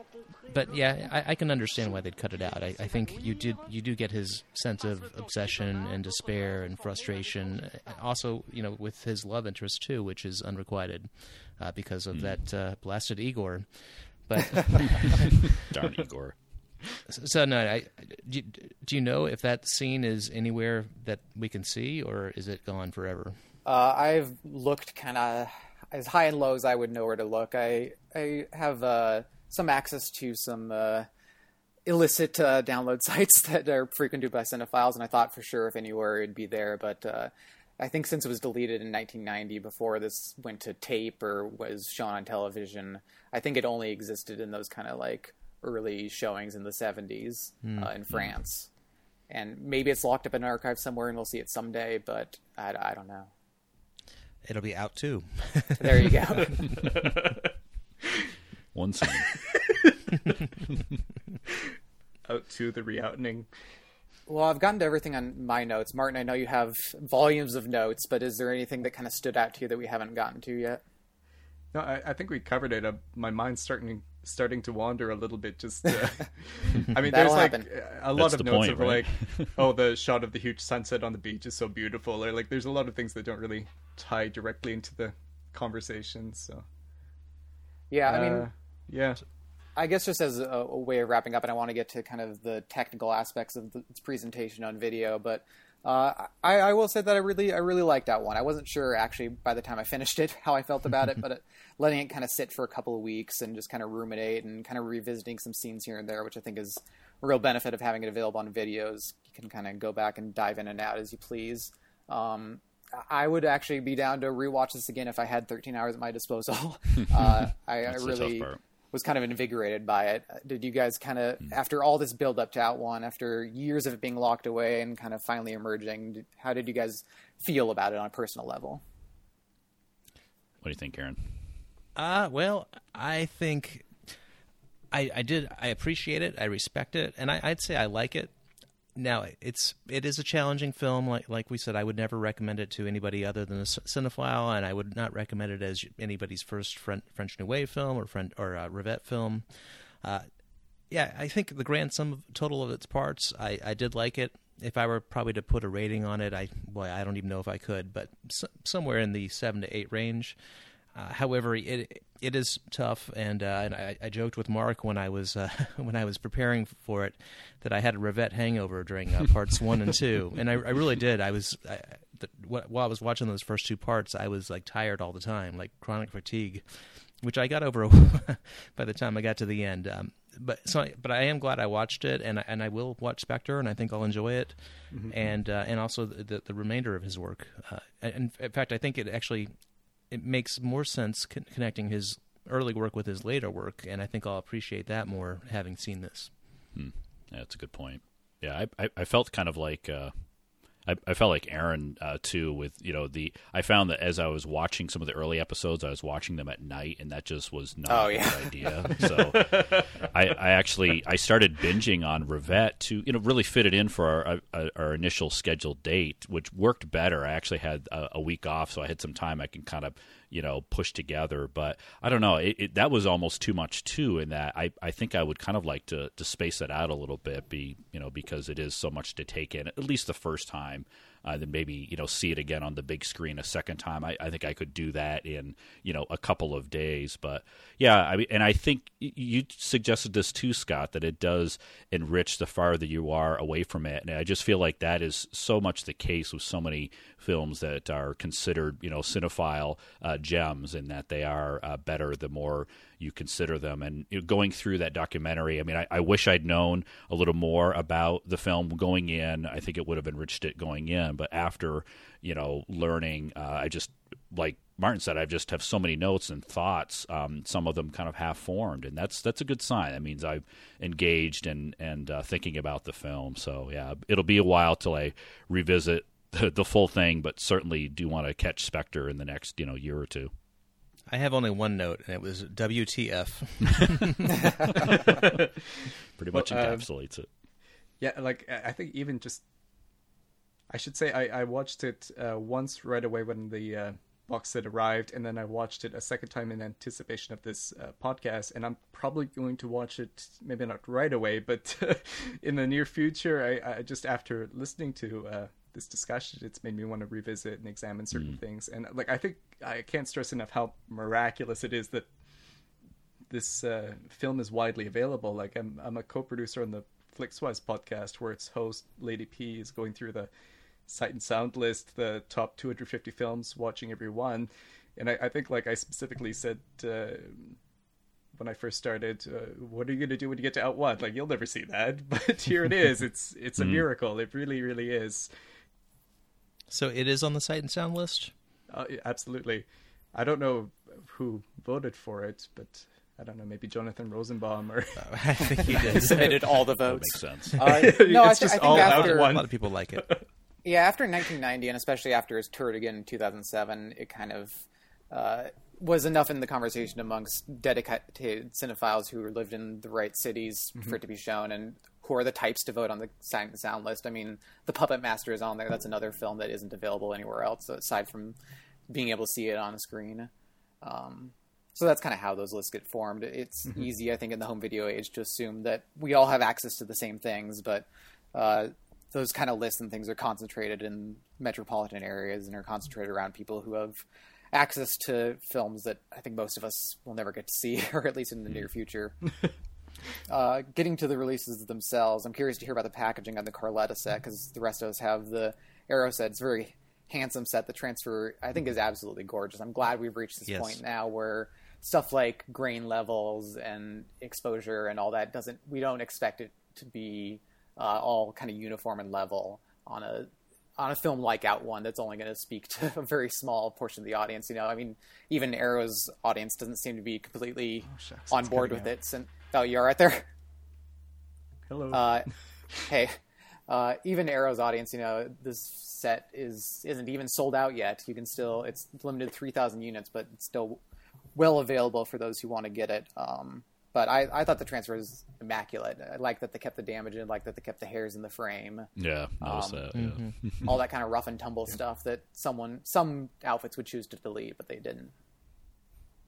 but yeah, I, I can understand why they'd cut it out. I, I think you did you do get his sense of obsession and despair and frustration. Also, you know, with his love interest too, which is unrequited uh, because of that uh, blasted Igor. But (laughs) Darn Igor. so no, I, do, do you know if that scene is anywhere that we can see, or is it gone forever? Uh, I've looked kind of as high and low as I would know where to look. I I have uh, some access to some uh, illicit uh, download (laughs) sites that are frequented by cinephiles, and I thought for sure if anywhere it'd be there. But uh, I think since it was deleted in 1990, before this went to tape or was shown on television, I think it only existed in those kind of like early showings in the 70s uh, in France. And maybe it's locked up in an archive somewhere, and we'll see it someday. But I, I don't know. It'll be out too. (laughs) There you go. (laughs) One scene. (laughs) Out to the reoutening. well, I've gotten to everything on my notes. Martin, I know you have volumes of notes, but is there anything that kind of stood out to you that we haven't gotten to yet? No, I, I think we covered it. Uh, my mind's starting starting to wander a little bit. Just, uh, (laughs) (laughs) I mean, there's That'll like happen. a lot That's of notes point, of right? like, oh, the (laughs) shot of the huge sunset on the beach is so beautiful, or like, there's a lot of things that don't really tie directly into the conversation. So, Yeah, I mean, uh, yeah, I guess just as a, a way of wrapping up, and I want to get to kind of the technical aspects of the, its presentation on video, but uh, I, I will say that I really, I really liked that one. I wasn't sure actually by the time I finished it how I felt about it, but it, letting it kind of sit for a couple of weeks and just kind of ruminate and kind of revisiting some scenes here and there, which I think is a real benefit of having it available on videos. You can kind of go back and dive in and out as you please. Um, I would actually be down to rewatch this again if I had 13 hours at my disposal. (laughs) uh, I, I That's the tough really was kind of invigorated by it. Did you guys kind of, after all this build up to Out One, after years of it being locked away and kind of finally emerging, how did you guys feel about it on a personal level? What do you think, Karen? Uh, well, I think I, I did. I appreciate it. I respect it, and I, I'd say I like it. Now, it's it is a challenging film. Like like we said, I would never recommend it to anybody other than a cinephile, and I would not recommend it as anybody's first French, New Wave film or French or uh, Rivette film. Uh, yeah, I think the grand sum of total of its parts, I, I did like it. If I were probably to put a rating on it, I boy, I don't even know if I could, but somewhere in the seven to eight range. Uh, however, it it is tough, and, uh, and I, I joked with Mark when I was uh, (laughs) when I was preparing for it that I had a Rivette hangover during uh, parts one and two, (laughs) and I, I really did. I was I, the, while I was watching those first two parts, I was like tired all the time, like chronic fatigue, which I got over (laughs) by the time I got to the end. Um, but so but I am glad I watched it, and I, and I will watch Spectre, and I think I'll enjoy it, mm-hmm. and uh, and also the, the remainder of his work. Uh, and in fact, I think it actually it makes more sense con- connecting his early work with his later work, and I think I'll appreciate that more having seen this. Hmm. Yeah, that's a good point. Yeah, I I, I felt kind of like uh, I, I felt like Aaron uh, too with you know the I found that as I was watching some of the early episodes, I was watching them at night, and that just was not oh, a yeah. good idea. (laughs) So I, I, actually I started binging on Rivette to you know really fit it in for our, our, our initial scheduled date, which worked better. I actually had a, a week off, so I had some time I can kind of you know push together. But i don't know it, it, that was almost too much too in that I, I think i would kind of like to, to space it out a little bit be you know because it is so much to take in at least the first time uh, then maybe you know see it again on the big screen a second time. I, I think I could do that in you know a couple of days. But yeah, I mean, and I think you suggested this too, Scott, that it does enrich the farther you are away from it, and I just feel like that is so much the case with so many films that are considered you know cinephile uh, gems, and that they are uh, better the more you consider them. And you know, going through that documentary, I mean, I, I, wish I'd known a little more about the film going in. I think it would have enriched it going in. But after, you know, learning, uh, I just, like Martin said, I just have so many notes and thoughts. Um, some of them kind of half formed, and that's that's a good sign. That means I've engaged and and uh, thinking about the film. So yeah, it'll be a while till I revisit (laughs) the, the full thing, but certainly do want to catch Spectre in the next you know year or two. I have only one note, and it was WTF. (laughs) Pretty much well, um, encapsulates it. Yeah, like I think even just, I should say I, I watched it uh, once right away when the uh, box set arrived, and then I watched it a second time in anticipation of this uh, podcast. And I'm probably going to watch it, maybe not right away, but (laughs) in the near future. I, I just after listening to uh, this discussion, it's made me want to revisit and examine certain mm. things. And like I think I can't stress enough how miraculous it is that this uh, film is widely available. Like I'm I'm a co-producer on the Flixwise podcast where its host Lady P is going through the sight and sound list, the top 250 films, watching every one. And I, I think like I specifically said. Uh, when I first started, uh, what are you going to do when you get to Out One? Like you'll never see that, (laughs) but here it is. (laughs) It's it's a mm. miracle. It really, really is. So it is on the sight and sound list. Uh, absolutely. I don't know who voted for it, but I don't know, maybe Jonathan Rosenbaum or (laughs) I think he did. (laughs) submitted all the votes. That makes sense. Uh, (laughs) no, it's I, just I all after, out one. A lot of people like it. Yeah, after 1990, and especially after his tour again in 2007, it kind of uh, was enough in the conversation amongst dedicated cinephiles who lived in the right cities mm-hmm. for it to be shown, and who are the types to vote on the sound list. I mean, The Puppet Master is on there. That's another film that isn't available anywhere else aside from being able to see it on a screen. Um, so that's kind of how those lists get formed. It's mm-hmm. easy, I think, in the home video age to assume that we all have access to the same things, but uh, those kind of lists and things are concentrated in metropolitan areas and are concentrated around people who have access to films that I think most of us will never get to see, (laughs) or at least in the near future. (laughs) Uh, getting to the releases themselves, I'm curious to hear about the packaging on the Carlotta set because the rest of us have the Arrow set. It's a very handsome set. The transfer, I think, is absolutely gorgeous. I'm glad we've reached this yes. point now where stuff like grain levels and exposure and all that doesn't. We don't expect it to be uh, all kind of uniform and level on a on a film like Out One that's only going to speak to (laughs) a very small portion of the audience. You know, I mean, even Arrow's audience doesn't seem to be completely oh, shucks, on board with out. it. Since Oh, you're right there. Hello. Uh, hey, uh, even Arrow's audience, you know, this set is isn't even sold out yet. You can still it's limited three thousand units, but it's still well available for those who want to get it. Um, but I, I thought the transfer was immaculate. I like that they kept the damage in, like that they kept the hairs in the frame. Yeah, um, that. Yeah. Mm-hmm. (laughs) all that kind of rough and tumble stuff that someone some outfits would choose to delete, but they didn't.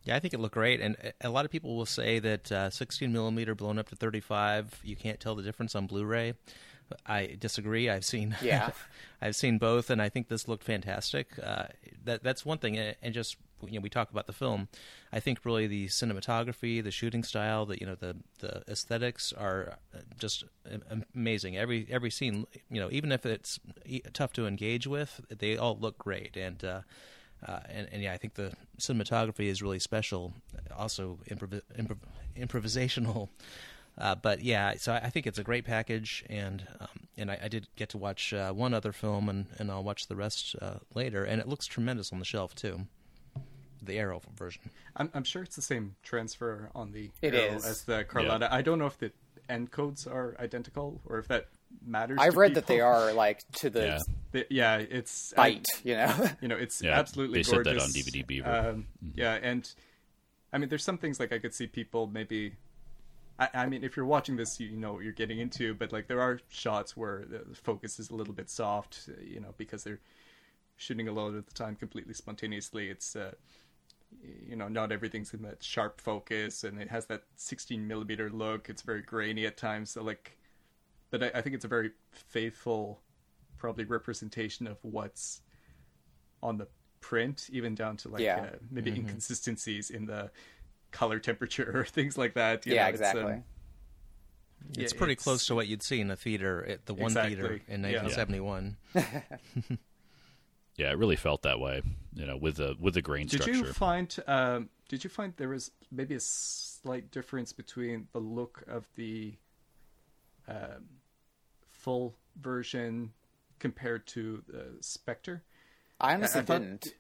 Yeah, I think it looked great, and a lot of people will say that uh, 16 millimeter blown up to 35, you can't tell the difference on Blu-ray. I disagree. I've seen (laughs) yeah, I've seen both, and I think this looked fantastic. Uh, that that's one thing, and just you know, we talk about the film. I think really the cinematography, the shooting style, the you know the the aesthetics are uh, just amazing. Every every scene, you know, even if it's tough to engage with, they all look great, and. Uh, uh, and, and, yeah, I think the cinematography is really special. Also, improv- improv- improvisational (laughs) Uh, but yeah, so I think it's a great package, and um, and I, I, did get to watch uh, one other film, and, and I'll watch the rest uh, later, and it looks tremendous on the shelf too. The Arrow version. I'm, I'm sure it's the same transfer on the it Arrow is. as the Carlotta. Yeah. I don't know if the encodes are identical or if that matters. I've read people. that they are like to the yeah, the, yeah it's bite. I, you know, you know, it's yeah, absolutely they gorgeous. said that on DVD Beaver. Um, mm-hmm. Yeah, and I mean, there's some things like I could see people maybe. I, I, mean, if you're watching this, you know what you're getting into, but like there are shots where the focus is a little bit soft, you know, because they're shooting a lot of the time completely spontaneously. It's uh, you know not everything's in that sharp focus and it has that 16 millimeter look it's very grainy at times so like but I, I, think it's a very faithful probably representation of what's on the print even down to like yeah. uh, maybe mm-hmm. inconsistencies in the color temperature or (laughs) things like that yeah know, exactly it's, um, it's pretty it's... close to what you'd see in a theater at the one exactly. theater in 1971 yeah. (laughs) yeah, it really felt that way. You know, with the with the grain did structure. Did you find? Um, did you find there was maybe a slight difference between the look of the um, full version compared to the Spectre? I honestly I, I thought, didn't.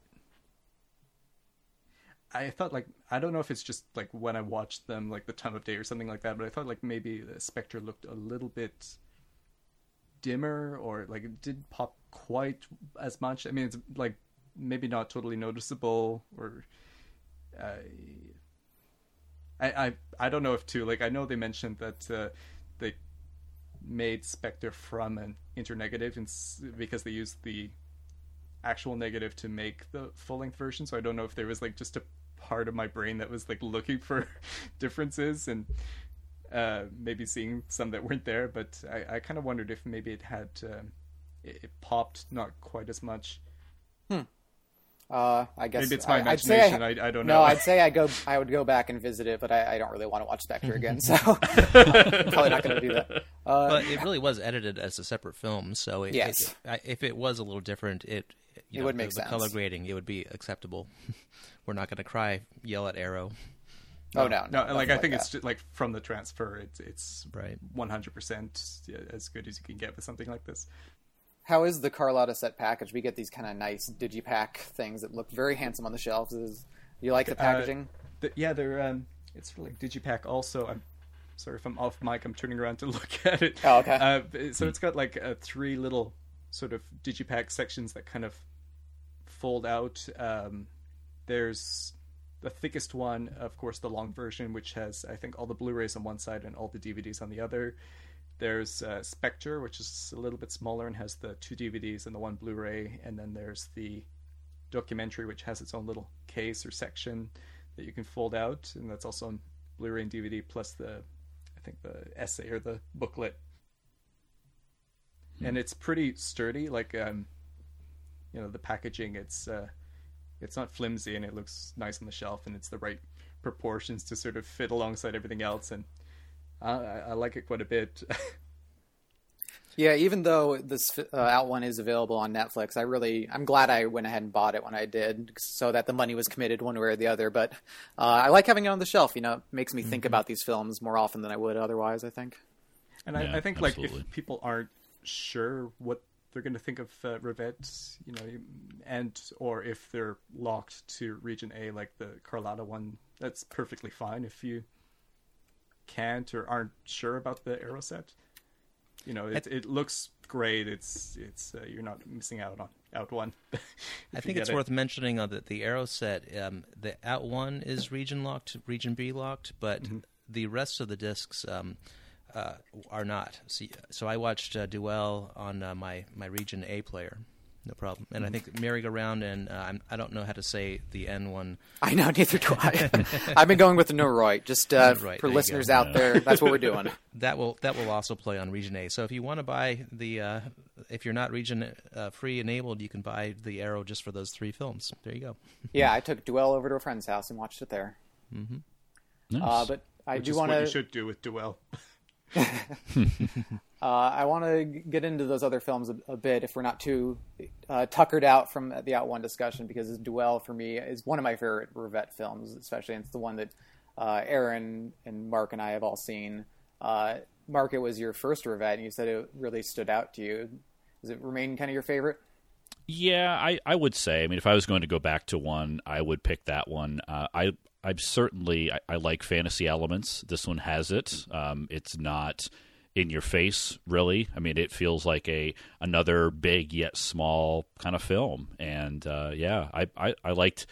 I thought like I don't know if it's just like when I watched them like the time of day or something like that, but I thought like maybe the Spectre looked a little bit dimmer or like it didn't pop quite as much. I mean, it's like maybe not totally noticeable or uh, I I I don't know if too like I know they mentioned that uh, made Spectre from an internegative and because they used the actual negative to make the full length version. So I don't know if there was like just a part of my brain that was like looking (laughs) for differences and uh, maybe seeing some that weren't there. But I, I kind of wondered if maybe it had um, it, it, popped not quite as much. Hmm. Uh, I guess maybe it's my I, imagination. I, I, I, don't know. No, I'd say I go. I would go back and visit it, but I, I don't really want to watch Spectre again, (laughs) so (laughs) probably not going to do that. Uh, but it really was edited as a separate film, so it, yes. it, if it was a little different, it it know, would make the, sense. The color grading, it would be acceptable. (laughs) We're not going to cry, yell at Arrow. Oh no, no! no like I think like it's just like from the transfer, it's it's right, one hundred percent as good as you can get with something like this. How is the Carlotta set package? We get these kind of nice digipack things that look very handsome on the shelves. Is you like the packaging? Uh, the, yeah, they're um, it's for like digipack. Also, I'm sorry if I'm off mic. I'm turning around to (laughs) look at it. Oh, okay. Uh, so it's got like uh, three little sort of digipack sections that kind of fold out. Um, there's the thickest one, of course, the long version, which has I think all the Blu-rays on one side and all the DVDs on the other. There's uh, Spectre, which is a little bit smaller and has the two DVDs and the one Blu-ray, and then there's the documentary, which has its own little case or section that you can fold out, and that's also on Blu-ray and DVD, plus the I think the essay or the booklet. And it's pretty sturdy, like um, you know the packaging. It's uh, it's not flimsy and it looks nice on the shelf and it's the right proportions to sort of fit alongside everything else and I, I like it quite a bit. (laughs) yeah, even though this uh, out one is available on Netflix, I really I'm glad I went ahead and bought it when I did, so that the money was committed one way or the other. But uh, I like having it on the shelf. You know, it makes me mm-hmm. think about these films more often than I would otherwise. I think. And yeah, I, I, think absolutely. like if people aren't sure what they're going to think of uh, Rivette, you know, and or if they're locked to Region A, like the Carlotta one, that's perfectly fine. If you can't or aren't sure about the arrow set, you know, it, it looks great. It's it's uh, you're not missing out on out one. (laughs) I think it's it. worth mentioning uh, that the arrow set, um, the out one is region locked, region B locked, but mm-hmm. the rest of the discs. Um, uh, are not. So, so I watched uh, Duelle on uh, my my Region A player, no problem. And I think merry-go-round and uh, I'm, I don't know how to say the N one. I know, neither do I. (laughs) I've been going with the Noroid. Just uh, right, for listeners out there, that's what we're doing. (laughs) that will that will also play on Region A. So if you want to buy the, uh, if you're not Region uh, free enabled, you can buy the Arrow just for those three films. There you go. yeah, I took Duelle over to a friend's house and watched it there. Mm-hmm. Nice. but I Which do want to. You should do with Duelle. (laughs) (laughs) uh, I want to get into those other films a, a bit if we're not too uh, tuckered out from the Out One discussion because Duelle for me is one of my favorite Rivette films, especially and it's the one that uh, Aaron and Mark and I have all seen. Uh, Mark, it was your first Rivette, and you said it really stood out to you. Does it remain kind of your favorite? Yeah, I, I would say. I mean, if I was going to go back to one, I would pick that one. Uh, I I'm certainly I, I, like fantasy elements. This one has it. Um, it's not in your face, really. I mean, it feels like a another big yet small kind of film. And uh, yeah, I, I, I liked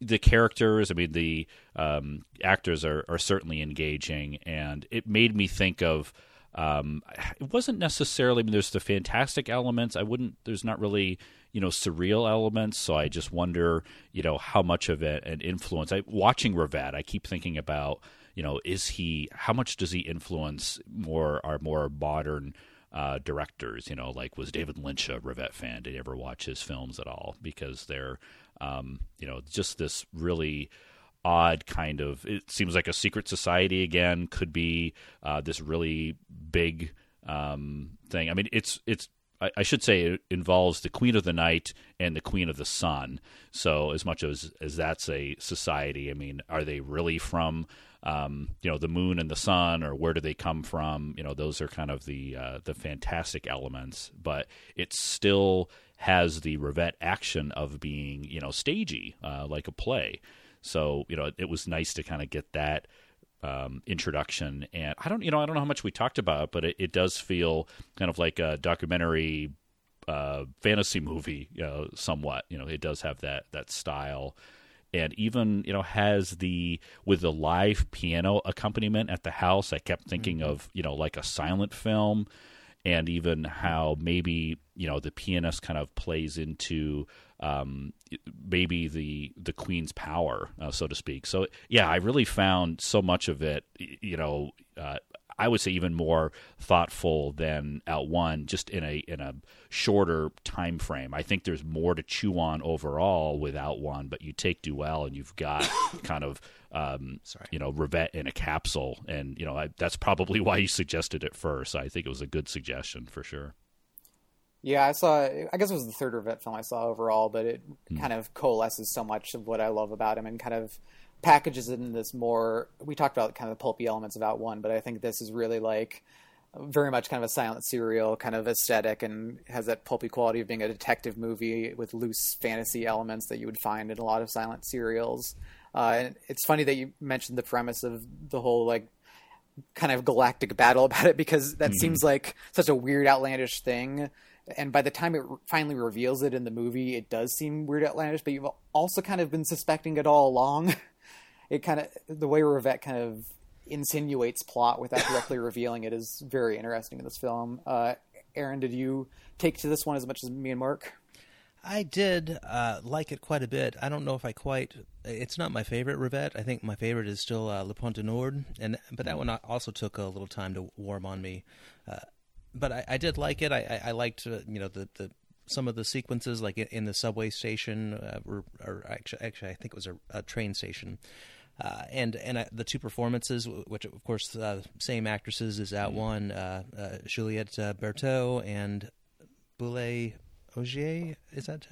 the characters. I mean, the um, actors are, are certainly engaging, and it made me think of. Um, it wasn't necessarily. I mean, there's the fantastic elements. I wouldn't. There's not really you know surreal elements. So I just wonder, you know, how much of it an influence. I watching Rivette, I keep thinking about, you know, is he? How much does he influence more our more modern uh, directors? You know, like was David Lynch a Rivette fan? Did he ever watch his films at all? Because they're, um, you know, just this really odd kind of it seems like a secret society again could be uh, this really big um, thing i mean it's it's I, I, should say it involves the queen of the night and the queen of the sun. So as much as as that's a society i mean are they really from um, you know the moon and the sun or where do they come from? You know those are kind of the uh, the fantastic elements but it still has the Rivette action of being you know stagey uh, like a play. So you know, it, it was nice to kind of get that um, introduction. And I don't, you know, I don't know how much we talked about, it, but it, it does feel kind of like a documentary uh, fantasy movie, you know, somewhat. You know, it does have that that style. And even you know has the with the live piano accompaniment at the house. I kept thinking mm-hmm. of you know like a silent film, and even how maybe you know the pianist kind of plays into um, maybe the the queen's power, uh, so to speak. So yeah, I really found so much of it, you know. Uh, I would say even more thoughtful than Out One, just in a in a shorter time frame. I think there's more to chew on overall with Out One, but you take Duelle and you've got (coughs) kind of um, Sorry. you know Rivette in a capsule, and you know I, that's probably (laughs) why you suggested it first. I think it was a good suggestion for sure. Yeah, I saw. I guess it was the third Rivette film I saw overall, but it mm. kind of coalesces so much of what I love about him and kind of packages it in this more. We talked about kind of the pulpy elements of Out One, but I think this is really like very much kind of a silent serial kind of aesthetic and has that pulpy quality of being a detective movie with loose fantasy elements that you would find in a lot of silent serials. Uh, and it's funny that you mentioned the premise of the whole like kind of galactic battle (laughs) about it because that mm-hmm. seems like such a weird outlandish thing and by the time it finally reveals it in the movie, it does seem weird outlandish. But you've also kind of been suspecting it all along. (laughs) It kind of the way Rivette kind of insinuates plot without directly (laughs) revealing it is very interesting in this film. Uh, Aaron, did you take to this one as much as me and Mark? I did uh, like it quite a bit. I don't know if I quite. It's not my favorite Rivette. I think my favorite is still uh, Le Pont du Nord, and but that one also took a little time to warm on me. Uh, but I, I, did like it. I, I liked uh, you know the, the some of the sequences like in the subway station uh, or, or, actually, actually I think it was a, a train station. Uh, and and uh, the two performances, which of course uh, same actresses as Out One, uh, uh, Juliet Berto and Bulle Ogier. Is that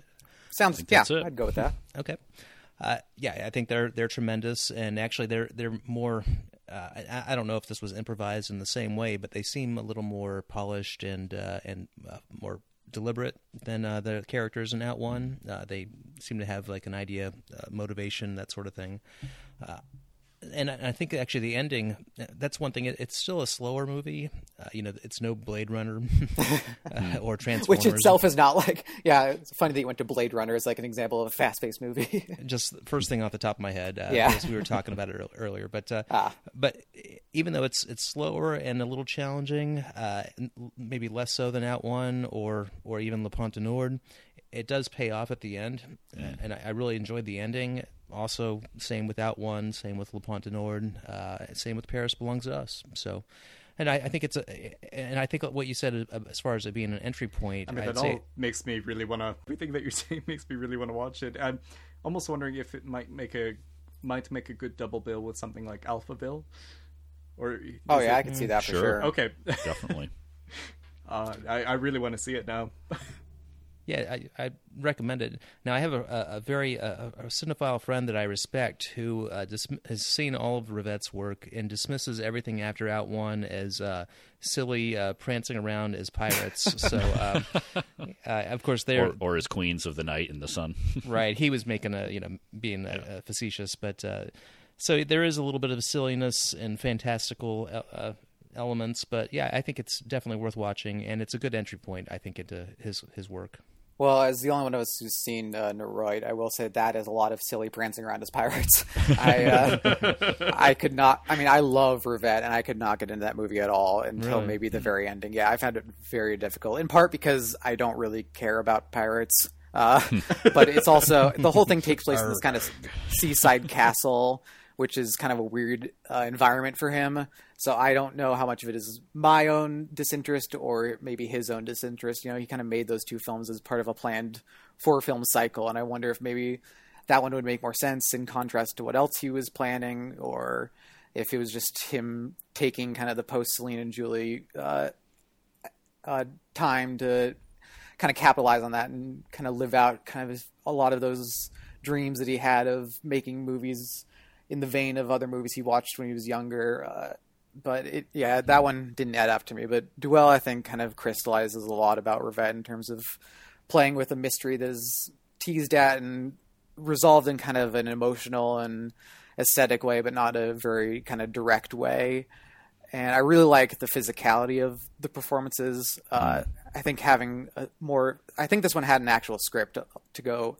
sounds? Yeah, I'd go with that. okay. yeah, I think they're they're tremendous, and actually they're they're more uh, I, I, don't know if this was improvised in the same way, but they seem a little more polished and uh, and uh, more deliberate than uh, the characters in Out One. Uh, they seem to have like an idea, uh, motivation, that sort of thing and I think actually the ending that's one thing it's still a slower movie. Uh, you know it's no blade runner (laughs) uh, or transformers. which itself is not like yeah it's funny that you went to blade runner as like an example of a fast-paced movie. (laughs) Just first thing off the top of my head uh, yeah. we were talking about it earlier but uh, ah. but even though it's it's slower and a little challenging uh, maybe less so than out one or or even le pont du nord it does pay off at the end, yeah. and I, I, really enjoyed the ending also same with Out One, same with Le Pont du Nord, uh, same with Paris Belongs to Us. So, and I, I, think it's a, and I think what you said uh, as far as it being an entry point. I mean, I'd that say, all makes me really want to. Everything that you're (laughs) saying makes me really want to watch it. I'm almost wondering if it might make a might make a good double bill with something like Alphaville. Or oh yeah, it, I can see that for sure. Okay, definitely. (laughs) uh, I, I really want to see it now. (laughs) Yeah, I, I recommend it. Now, I have a, a, very uh, a cinephile friend that I respect who uh, dis- has seen all of Rivette's work and dismisses everything after Out One as uh, silly, uh, prancing around as pirates. (laughs) so, um, uh, of course, they're or, or as queens of the night in the sun. (laughs) right. He was making a you know being facetious, but uh, so there is a little bit of silliness and fantastical uh, elements. But yeah, I think it's definitely worth watching, and it's a good entry point. I think into his his work. Well, as the only one of us who's seen uh, Neroid, I will say that is a lot of silly prancing around as pirates. (laughs) I uh, (laughs) I could not. I mean, I love Rivette, and I could not get into that movie at all until Really? maybe the very ending. Yeah, I found it very difficult. In part because I don't really care about pirates, uh, (laughs) but it's also the whole thing takes place in this kind of seaside castle, which is kind of a weird uh, environment for him. So I don't know how much of it is my own disinterest or maybe his own disinterest. You know, he kind of made those two films as part of a planned four film cycle, and I wonder if maybe that one would make more sense in contrast to what else he was planning, or if it was just him taking kind of the post Celine and Julie uh, uh, time to kind of capitalize on that and kind of live out kind of a lot of those dreams that he had of making movies in the vein of other movies he watched when he was younger. Uh, but it, yeah, that one didn't add up to me. But Duelle, I think, kind of crystallizes a lot about Rivette in terms of playing with a mystery that is teased at and resolved in kind of an emotional and aesthetic way, but not a very kind of direct way. And I really like the physicality of the performances. Uh, I think having a more, I think this one had an actual script to go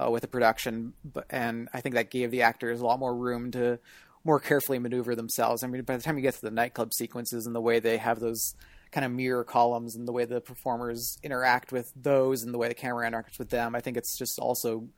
uh, with the production, and I think that gave the actors a lot more room to more carefully maneuver themselves. I mean, by the time you get to the nightclub sequences and the way they have those kind of mirror columns and the way the performers interact with those and the way the camera interacts with them, I think it's just also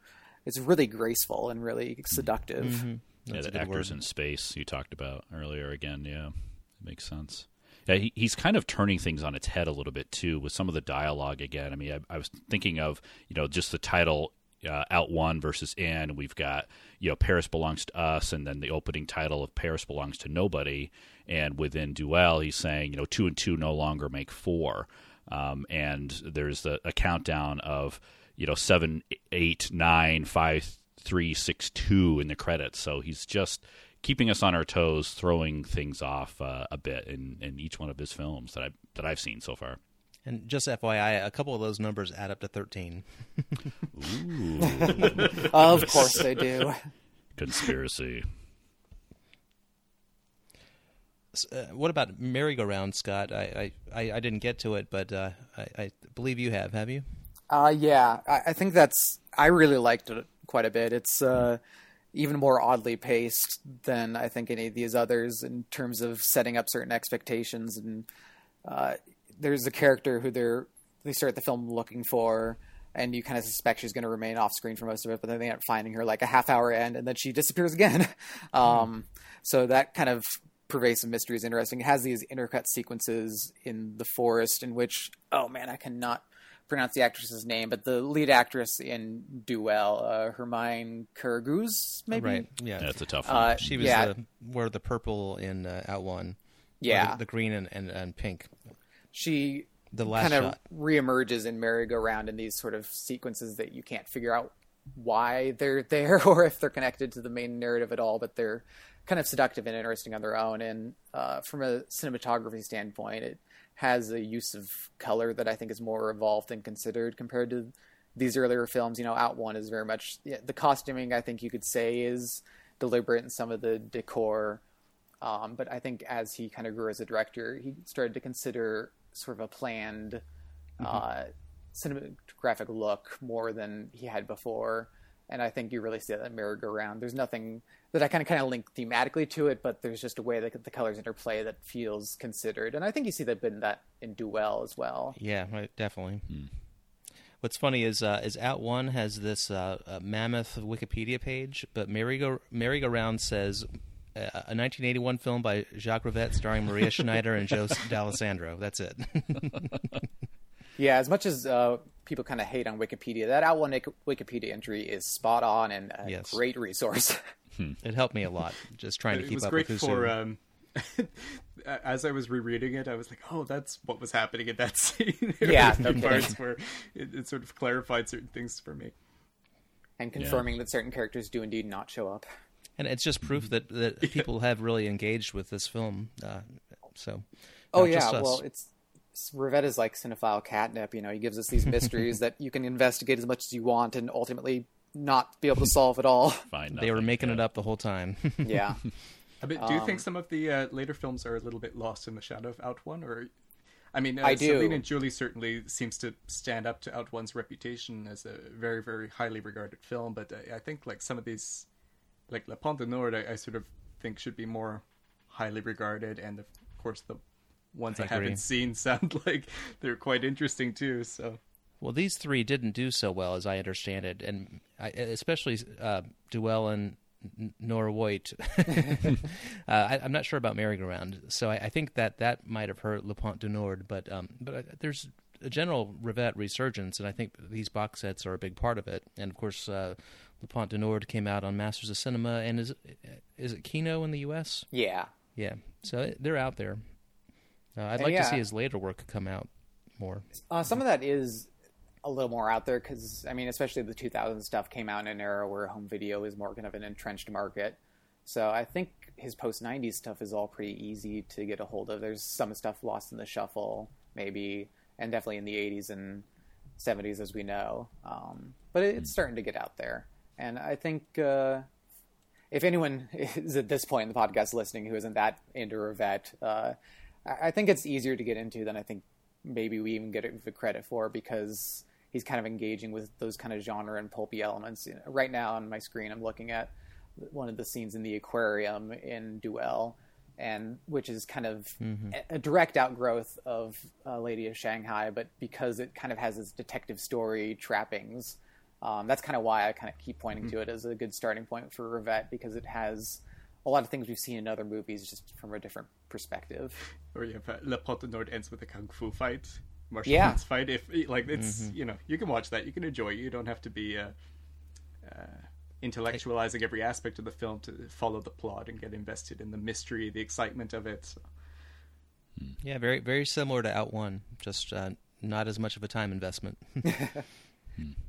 it's really graceful and really seductive. Mm-hmm. yeah, That's a the actors word. in space you talked about earlier. Again, yeah, it makes sense. Yeah, he, he's kind of turning things on its head a little bit too with some of the dialogue. Again, I mean, I, I was thinking of you know just the title uh, out one versus in. We've got you know Paris belongs to us, and then the opening title of Paris belongs to nobody. And within Duelle, he's saying you know two and two no longer make four. Um, and there's the, a countdown of you know seven, eight, nine, five, three, six, two in the credits. So he's just keeping us on our toes, throwing things off uh, a bit in, in each one of his films that I that I've seen so far. And just FYI, a couple of those numbers add up to thirteen. of course they do. Conspiracy. S- Uh, what about merry-go-round, Scott? I, I, I, I didn't get to it, but uh, I, I believe you have. Have you? Uh, yeah, I, I think that's. I really liked it quite a bit. It's uh, even more oddly paced than I think any of these others in terms of setting up certain expectations. And uh, there's a character who they're they start the film looking for, and you kind of suspect she's going to remain off screen for most of it, but then they end up finding her like a half hour in, and then she disappears again. (laughs) um, so that kind of pervasive mystery is interesting. It has these intercut sequences in the forest in which, oh man, I cannot pronounce the actress's name, but the lead actress in Duelle, uh, Hermine Karagheuz, maybe. Right. Yeah. That's a tough one. Uh, She was yeah, the wore the purple in uh, Out One. Yeah. the, the green and, and, and pink. She The last kind of reemerges in merry-go-round in these sort of sequences that you can't figure out why they're (laughs) there or if they're connected to the main narrative at all, but they're kind of seductive and interesting on their own. And uh, from a cinematography standpoint, it has a use of color that I think is more evolved and considered compared to these earlier films. You know, Out One is very much yeah, the costuming. I think you could say is deliberate in some of the decor. Um, but I think as he kind of grew as a director, he started to consider sort of a planned uh, cinematographic look more than he had before. And I think you really see that in merry-go-round. There's nothing that I kind of kind of link thematically to it, but there's just a way that the colors interplay that feels considered. And I think you see that in that in Duelle as well. Yeah, right, definitely. What's funny is uh, is Out One has this uh, uh, mammoth Wikipedia page, but Merry Go Merry Go Round says a 1981 film by Jacques Rivette starring Maria (laughs) Schneider and Joe Dallesandro. That's it. (laughs) Yeah, as much as uh, people kind of hate on Wikipedia, that Out One Wikipedia entry is spot on and a Yes. great resource. (laughs) it helped me a lot just trying to keep was up great with for Husu. um, as I was rereading it, I was like, "Oh, that's what was happening in that scene." Yeah, there were a few okay. parts where it, it sort of clarified certain things for me. and confirming that certain characters do indeed not show up. And it's just proof that that (laughs) people have really engaged with this film. Uh, so, Oh yeah, well it's Rivette is like cinephile catnip. You know, he gives us these mysteries (laughs) that you can investigate as much as you want, and ultimately not be able to solve at all. (laughs) Fine. they were making it up the whole time. Yeah. I mean, do you Um, think some of the uh, later films are a little bit lost in the shadow of Out One, or? I mean, uh, I do. Celine and Julie certainly seems to stand up to Out One's reputation as a very, very highly regarded film. But I, I think like some of these, like Le Pont du Nord, I, I sort of think should be more highly regarded, and of course the ones I I, haven't seen (laughs) sound like they're quite interesting too. So Well, these three didn't do so well, as I understand it, and I, especially uh, Duelle and N- Noroît. (laughs) uh, I, I'm not sure about Merry Go Round, so I, I think that that might have hurt Le Pont du Nord. But um, but uh, there's a general Rivette resurgence, and I think these box sets are a big part of it. And of course, uh, Le Pont du Nord came out on Masters of Cinema, and is is it Kino in the U.S.? Yeah. Yeah, so they're out there. Uh, I'd And like yeah. to see his later work come out more. Uh, some of that is a little more out there because, I mean, especially the 2000 stuff came out in an era where home video is more kind of an entrenched market. So I think his post 90s stuff is all pretty easy to get a hold of. There's some stuff lost in the shuffle, maybe, and definitely in the 80s and 70s, as we know. Um, but it's starting to get out there. And I think uh, if anyone (laughs) is at this point in the podcast listening who isn't that into Rivette, uh, I think it's easier to get into than I think maybe we even get the credit for because he's kind of engaging with those kind of genre and pulpy elements. You know, right now on my screen, I'm looking at one of the scenes in the aquarium in Duelle, and which is kind of a, a direct outgrowth of uh, Lady of Shanghai, but because it kind of has its detective story trappings. Um, that's kind of why I kind of keep pointing to it as a good starting point for Rivette because it has a lot of things we've seen in other movies just from a different perspective. or you have uh, Le Pont du Nord ends with a kung fu fight, martial Yeah. arts fight. If like it's you know you can watch that, you can enjoy it. You don't have to be uh, uh, intellectualizing every aspect of the film to follow the plot and get invested in the mystery, the excitement of it. So, Yeah, very very similar to Out One, just uh, not as much of a time investment. (laughs) (laughs)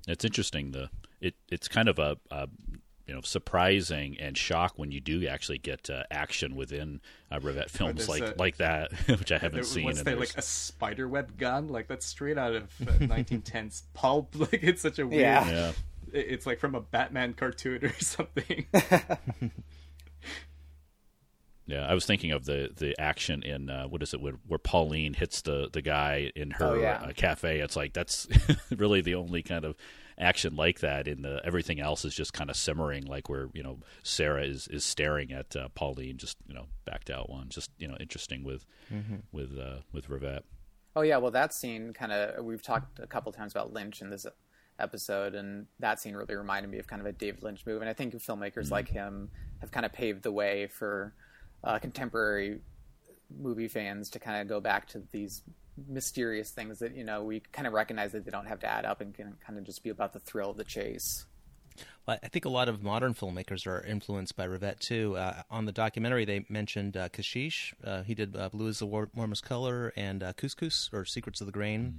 It's interesting. The it it's kind of a, a you know surprising and shock when you do actually get uh, action within uh, Rivette films like a- like that, (laughs) which I haven't there- seen. what's and that like a spider web gun? Like that's straight out of uh, (laughs) 1910s pulp. (laughs) Like it's such a weird. Yeah. yeah. It's like from a Batman cartoon or something. Yeah, I was thinking of the the action in uh, what is it where, where Pauline hits the the guy in her Oh, yeah. uh, cafe. It's like that's (laughs) really the only kind of action like that. In the everything else is just kind of simmering, like where you know Sarah is is staring at uh, Pauline, just you know backed out one. Just you know interesting with with uh, with Rivette. Oh yeah, well that scene kind of we've talked a couple times about Lynch in this episode, and that scene really reminded me of kind of a David Lynch move. And I think filmmakers like him have kind of paved the way for uh, contemporary movie fans to kind of go back to these mysterious things that you know we kind of recognize that they don't have to add up and can kind of just be about the thrill of the chase. Well, I think a lot of modern filmmakers are influenced by Rivette too. Uh, on the documentary, they mentioned uh, Kechiche. Uh, he did uh, "Blue Is the War- Warmest Color" and uh, "Couscous" or "Secrets of the Grain,"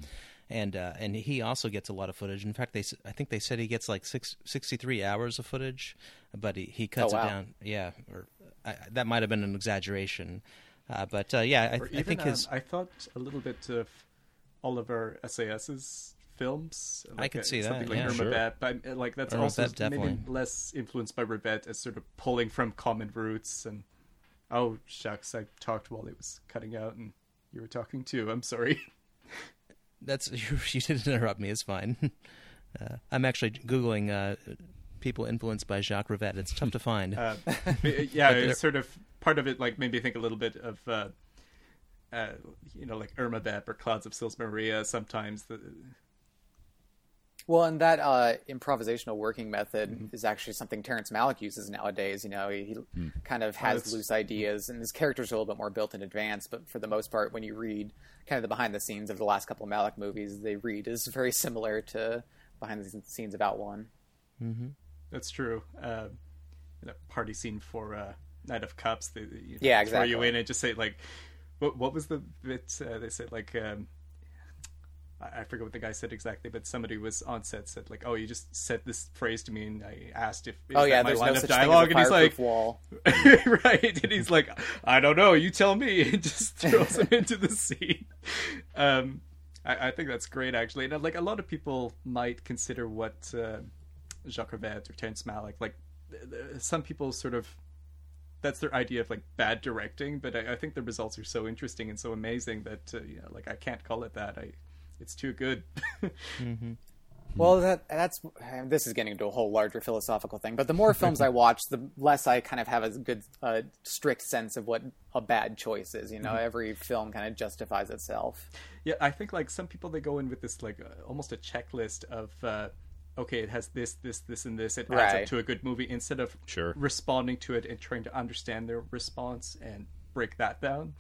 and uh, and he also gets a lot of footage. In fact, they s- I think they said he gets like six, 63 hours of footage, but he, he cuts Oh, wow. it down. Yeah, or I, that might have been an exaggeration, uh, but uh, yeah, I, Or I think his. um, I thought a little bit of Oliver Assayas's films. I could uh, see that, something like yeah. Irma Sure. But uh, like that's Irma also Vep, maybe less influenced by Rivette as sort of pulling from common roots. And oh shucks, I talked while it was cutting out, and you were talking too. I'm sorry. That's (laughs) you, you didn't interrupt me. It's fine. (laughs) Uh, I'm actually googling uh, people influenced by Jacques Rivette. It's tough to find. Uh, but, (laughs) yeah, But it's sort of part of it. Like made me think a little bit of. Uh, uh, you know, like Irma Vep or Clouds of Sils Maria. Sometimes the, Well, and that uh, improvisational working method is actually something Terrence Malick uses nowadays. You know, he, he kind of has that's- loose ideas, and his characters are a little bit more built in advance. But for the most part, when you read kind of the behind the scenes of the last couple of Malick movies, they read is very similar to behind the scenes of Out One. That's true. Uh, that party scene for uh, Knight of Cups. They, you know, Yeah, Throw you in and just say like, what what was the bit uh, they said like. Um, I I forget what the guy said exactly, but somebody was on set said like, "Oh, you just said this phrase to me, and I asked if oh yeah, there's line no of such dialogue," thing and he's like, wall. (laughs) right, and he's like, "I don't know, you tell me," (laughs) and just throws him into the scene. Um, I, I think that's great actually, and like a lot of people might consider what uh, Jacques Rivette or Terrence Malick like. th- th- Some people sort of that's their idea of like bad directing, but I, I think the results are so interesting and so amazing that uh, you know, like I can't call it that. I, it's too good. (laughs) Well, that that's this is getting into a whole larger philosophical thing. But the more films I (laughs) watch, the less I kind of have a good, uh, strict sense of what a bad choice is. You know, every film kind of justifies itself. Yeah, I think like some people they go in with this like uh, almost a checklist of uh, okay, it has this, this, this, and this. It adds Right. up to a good movie instead of Sure. responding to it and trying to understand their response and break that down.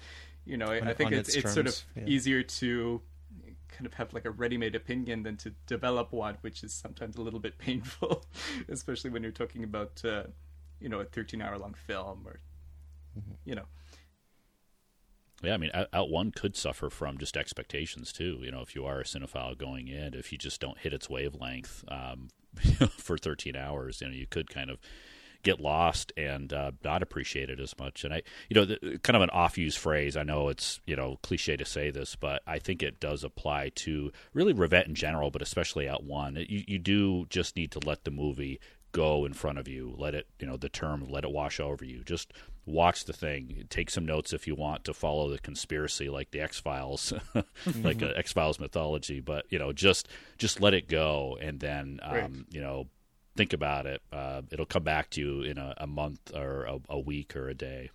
You know, I, On- I think it's its it's sort of yeah. easier to kind of have like a ready-made opinion than to develop one, which is sometimes a little bit (laughs) painful, especially when you're talking about uh, you know a 13-hour-long film or Mm-hmm. you know. Yeah, I mean, Out- One could suffer from just expectations too. You know, if you are a cinephile going in, if you just don't hit its wavelength um, (laughs) for 13 hours, you know, you could kind of get lost and uh, not appreciate it as much. And I, you know, the, kind of an off use phrase. I know it's you know cliche to say this, but I think it does apply to really Rivette in general, but especially Out One. You, you do just need to let the movie go in front of you. Let it, you know, the term, let it wash over you. Just watch the thing. Take some notes if you want to follow the conspiracy, like the X Files, (laughs) like uh, X Files mythology. But you know, just just let it go, and then um, Right. you know, think about it. Uh, it'll come back to you in a, a month or a, a week or a day.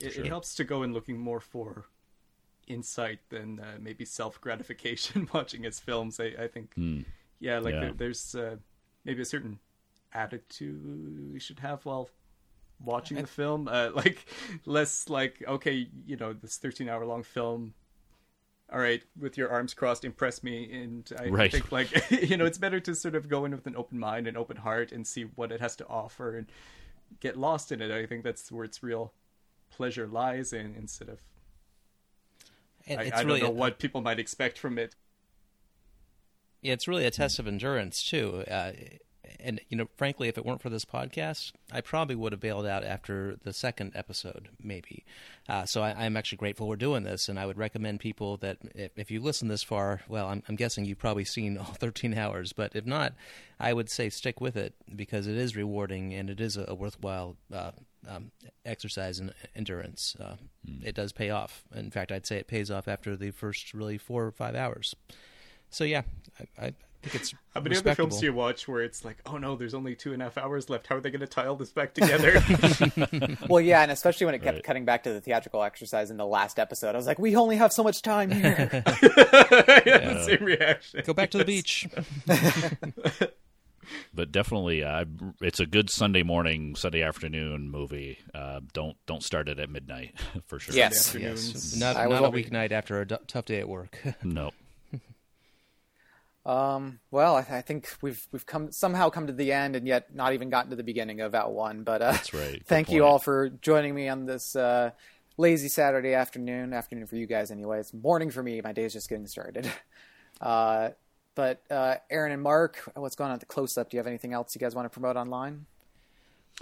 It, Sure. it helps to go in looking more for insight than uh, maybe self gratification (laughs) watching his films. I, I think, yeah, like Yeah. There, there's uh, maybe a certain attitude we should have while watching the film. Uh, (laughs) like less like okay, you know, this 13 hour long film. All right, with your arms crossed, impress me, and I Right. think like (laughs) you know, it's better to sort of go in with an open mind and open heart and see what it has to offer and get lost in it. I think that's where its real pleasure lies in instead of I, it's I really don't know what people might expect from it. Yeah, it's really a test of endurance too. Uh, and you know, frankly, if it weren't for this podcast, I probably would have bailed out after the second episode, maybe. Uh, so I, I'm actually grateful we're doing this, and I would recommend people that if, if you listen this far, well, I'm, I'm guessing you've probably seen all (laughs) 13 hours, but if not, I would say stick with it because it is rewarding and it is a, a worthwhile uh, um, exercise in endurance. Uh, It does pay off. In fact, I'd say it pays off after the first really four or five hours. So yeah, I, I think it's How many other films do you watch where it's like, oh no, there's only two and a half hours left. How are they going to tie all this back together? (laughs) (laughs) Well, yeah, and especially when it kept Right. cutting back to the theatrical exercise in the last episode, I was like, we only have so much time here. (laughs) I had same reaction. Go back to the beach. But definitely, uh, it's a good Sunday morning, Sunday afternoon movie. Uh, don't don't start it at midnight for sure. Yes. Yes, not, I not a weeknight after a d- tough day at work. No. Um, well, I, I think we've we've come somehow come to the end, and yet not even gotten to the beginning of Out One. But uh, That's right. Good thank you all for joining me on this uh, lazy Saturday afternoon. Afternoon for you guys, anyway. It's morning for me. My day is just getting started. (laughs) Uh, but uh, Aaron and Mark, what's going on at the close up? Do you have anything else you guys want to promote online?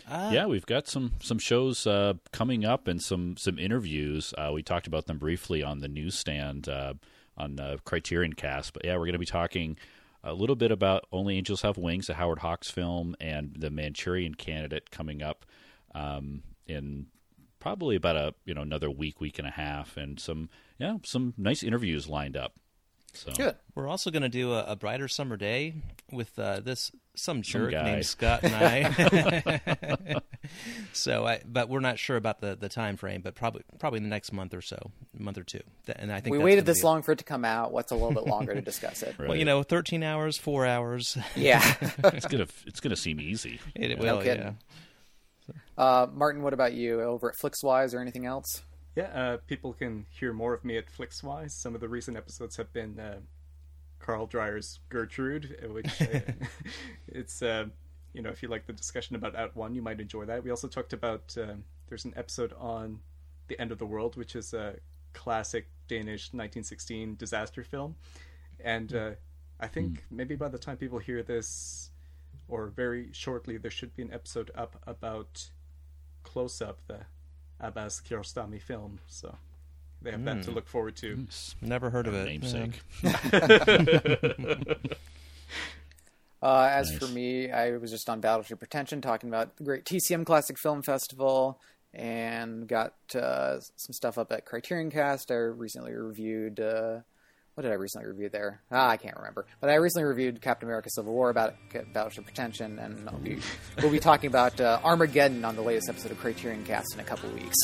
yeah, we've got some some shows uh, coming up and some some interviews. Uh, we talked about them briefly on the newsstand uh, on uh, Criterion Cast, but yeah, we're going to be talking a little bit about Only Angels Have Wings, a Howard Hawks film, and the Manchurian Candidate coming up um, in probably about a you know another week, week and a half, and some yeah some nice interviews lined up. So Good. We're also going to do a, a brighter summer day with uh, this some jerk guy. named Scott and I. (laughs) (laughs) so, I, but we're not sure about the, the time frame, but probably probably the next month or so, month or two. And I think We waited this be- long for it to come out. What's a little bit longer to (laughs) discuss it? Right. Well, you know, thirteen hours, four hours. Yeah. it's gonna it's gonna seem easy. It No will, kidding. yeah. uh, Martin, what about you over at Flixwise or anything else? Yeah, uh, people can hear more of me at Flixwise. Some of the recent episodes have been uh, Carl Dreyer's Gertrud, uh, which uh, (laughs) it's uh, you know if you like the discussion about Out One, you might enjoy that. We also talked about uh, there's an episode on the end of the world, which is a classic Danish 1916 disaster film, and uh, I think maybe by the time people hear this, or very shortly, there should be an episode up about Close Up, the Abbas Kiarostami film. So they have that to look forward to. Never heard of it. Namesake. (laughs) Uh, as Nice. for me, I was just on Battleship Pretension talking about the great TCM Classic Film Festival and got uh, some stuff up at Criterion Cast. I recently reviewed. Uh, what did I recently review there? Ah, I can't remember. But I recently reviewed Captain America: Civil War about Battleship Pretension, and I'll be, we'll be talking about uh, Armageddon on the latest episode of Criterion Cast in a couple weeks.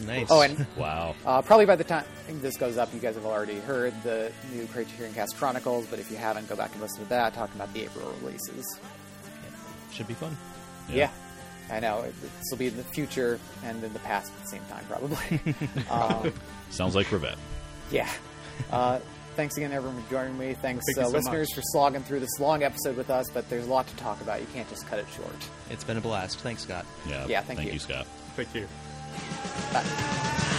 Nice. Oh, and (laughs) Wow. uh, probably by the time this goes up, you guys have already heard the new Criterion Cast Chronicles. But if you haven't, go back and listen to that, talking about the April releases. should be fun. Yeah. I know. This will be in the future and in the past at the same time, probably. (laughs) um, Sounds like Rivette. yeah. Uh, thanks again, everyone, for joining me. Thanks, Thank uh, so listeners, much. for slogging through this long episode with us, but there's a lot to talk about. You can't just cut it short. It's been a blast. Thanks, Scott. Yeah. Yeah, thank thank you. you, Scott. Thank you. Bye.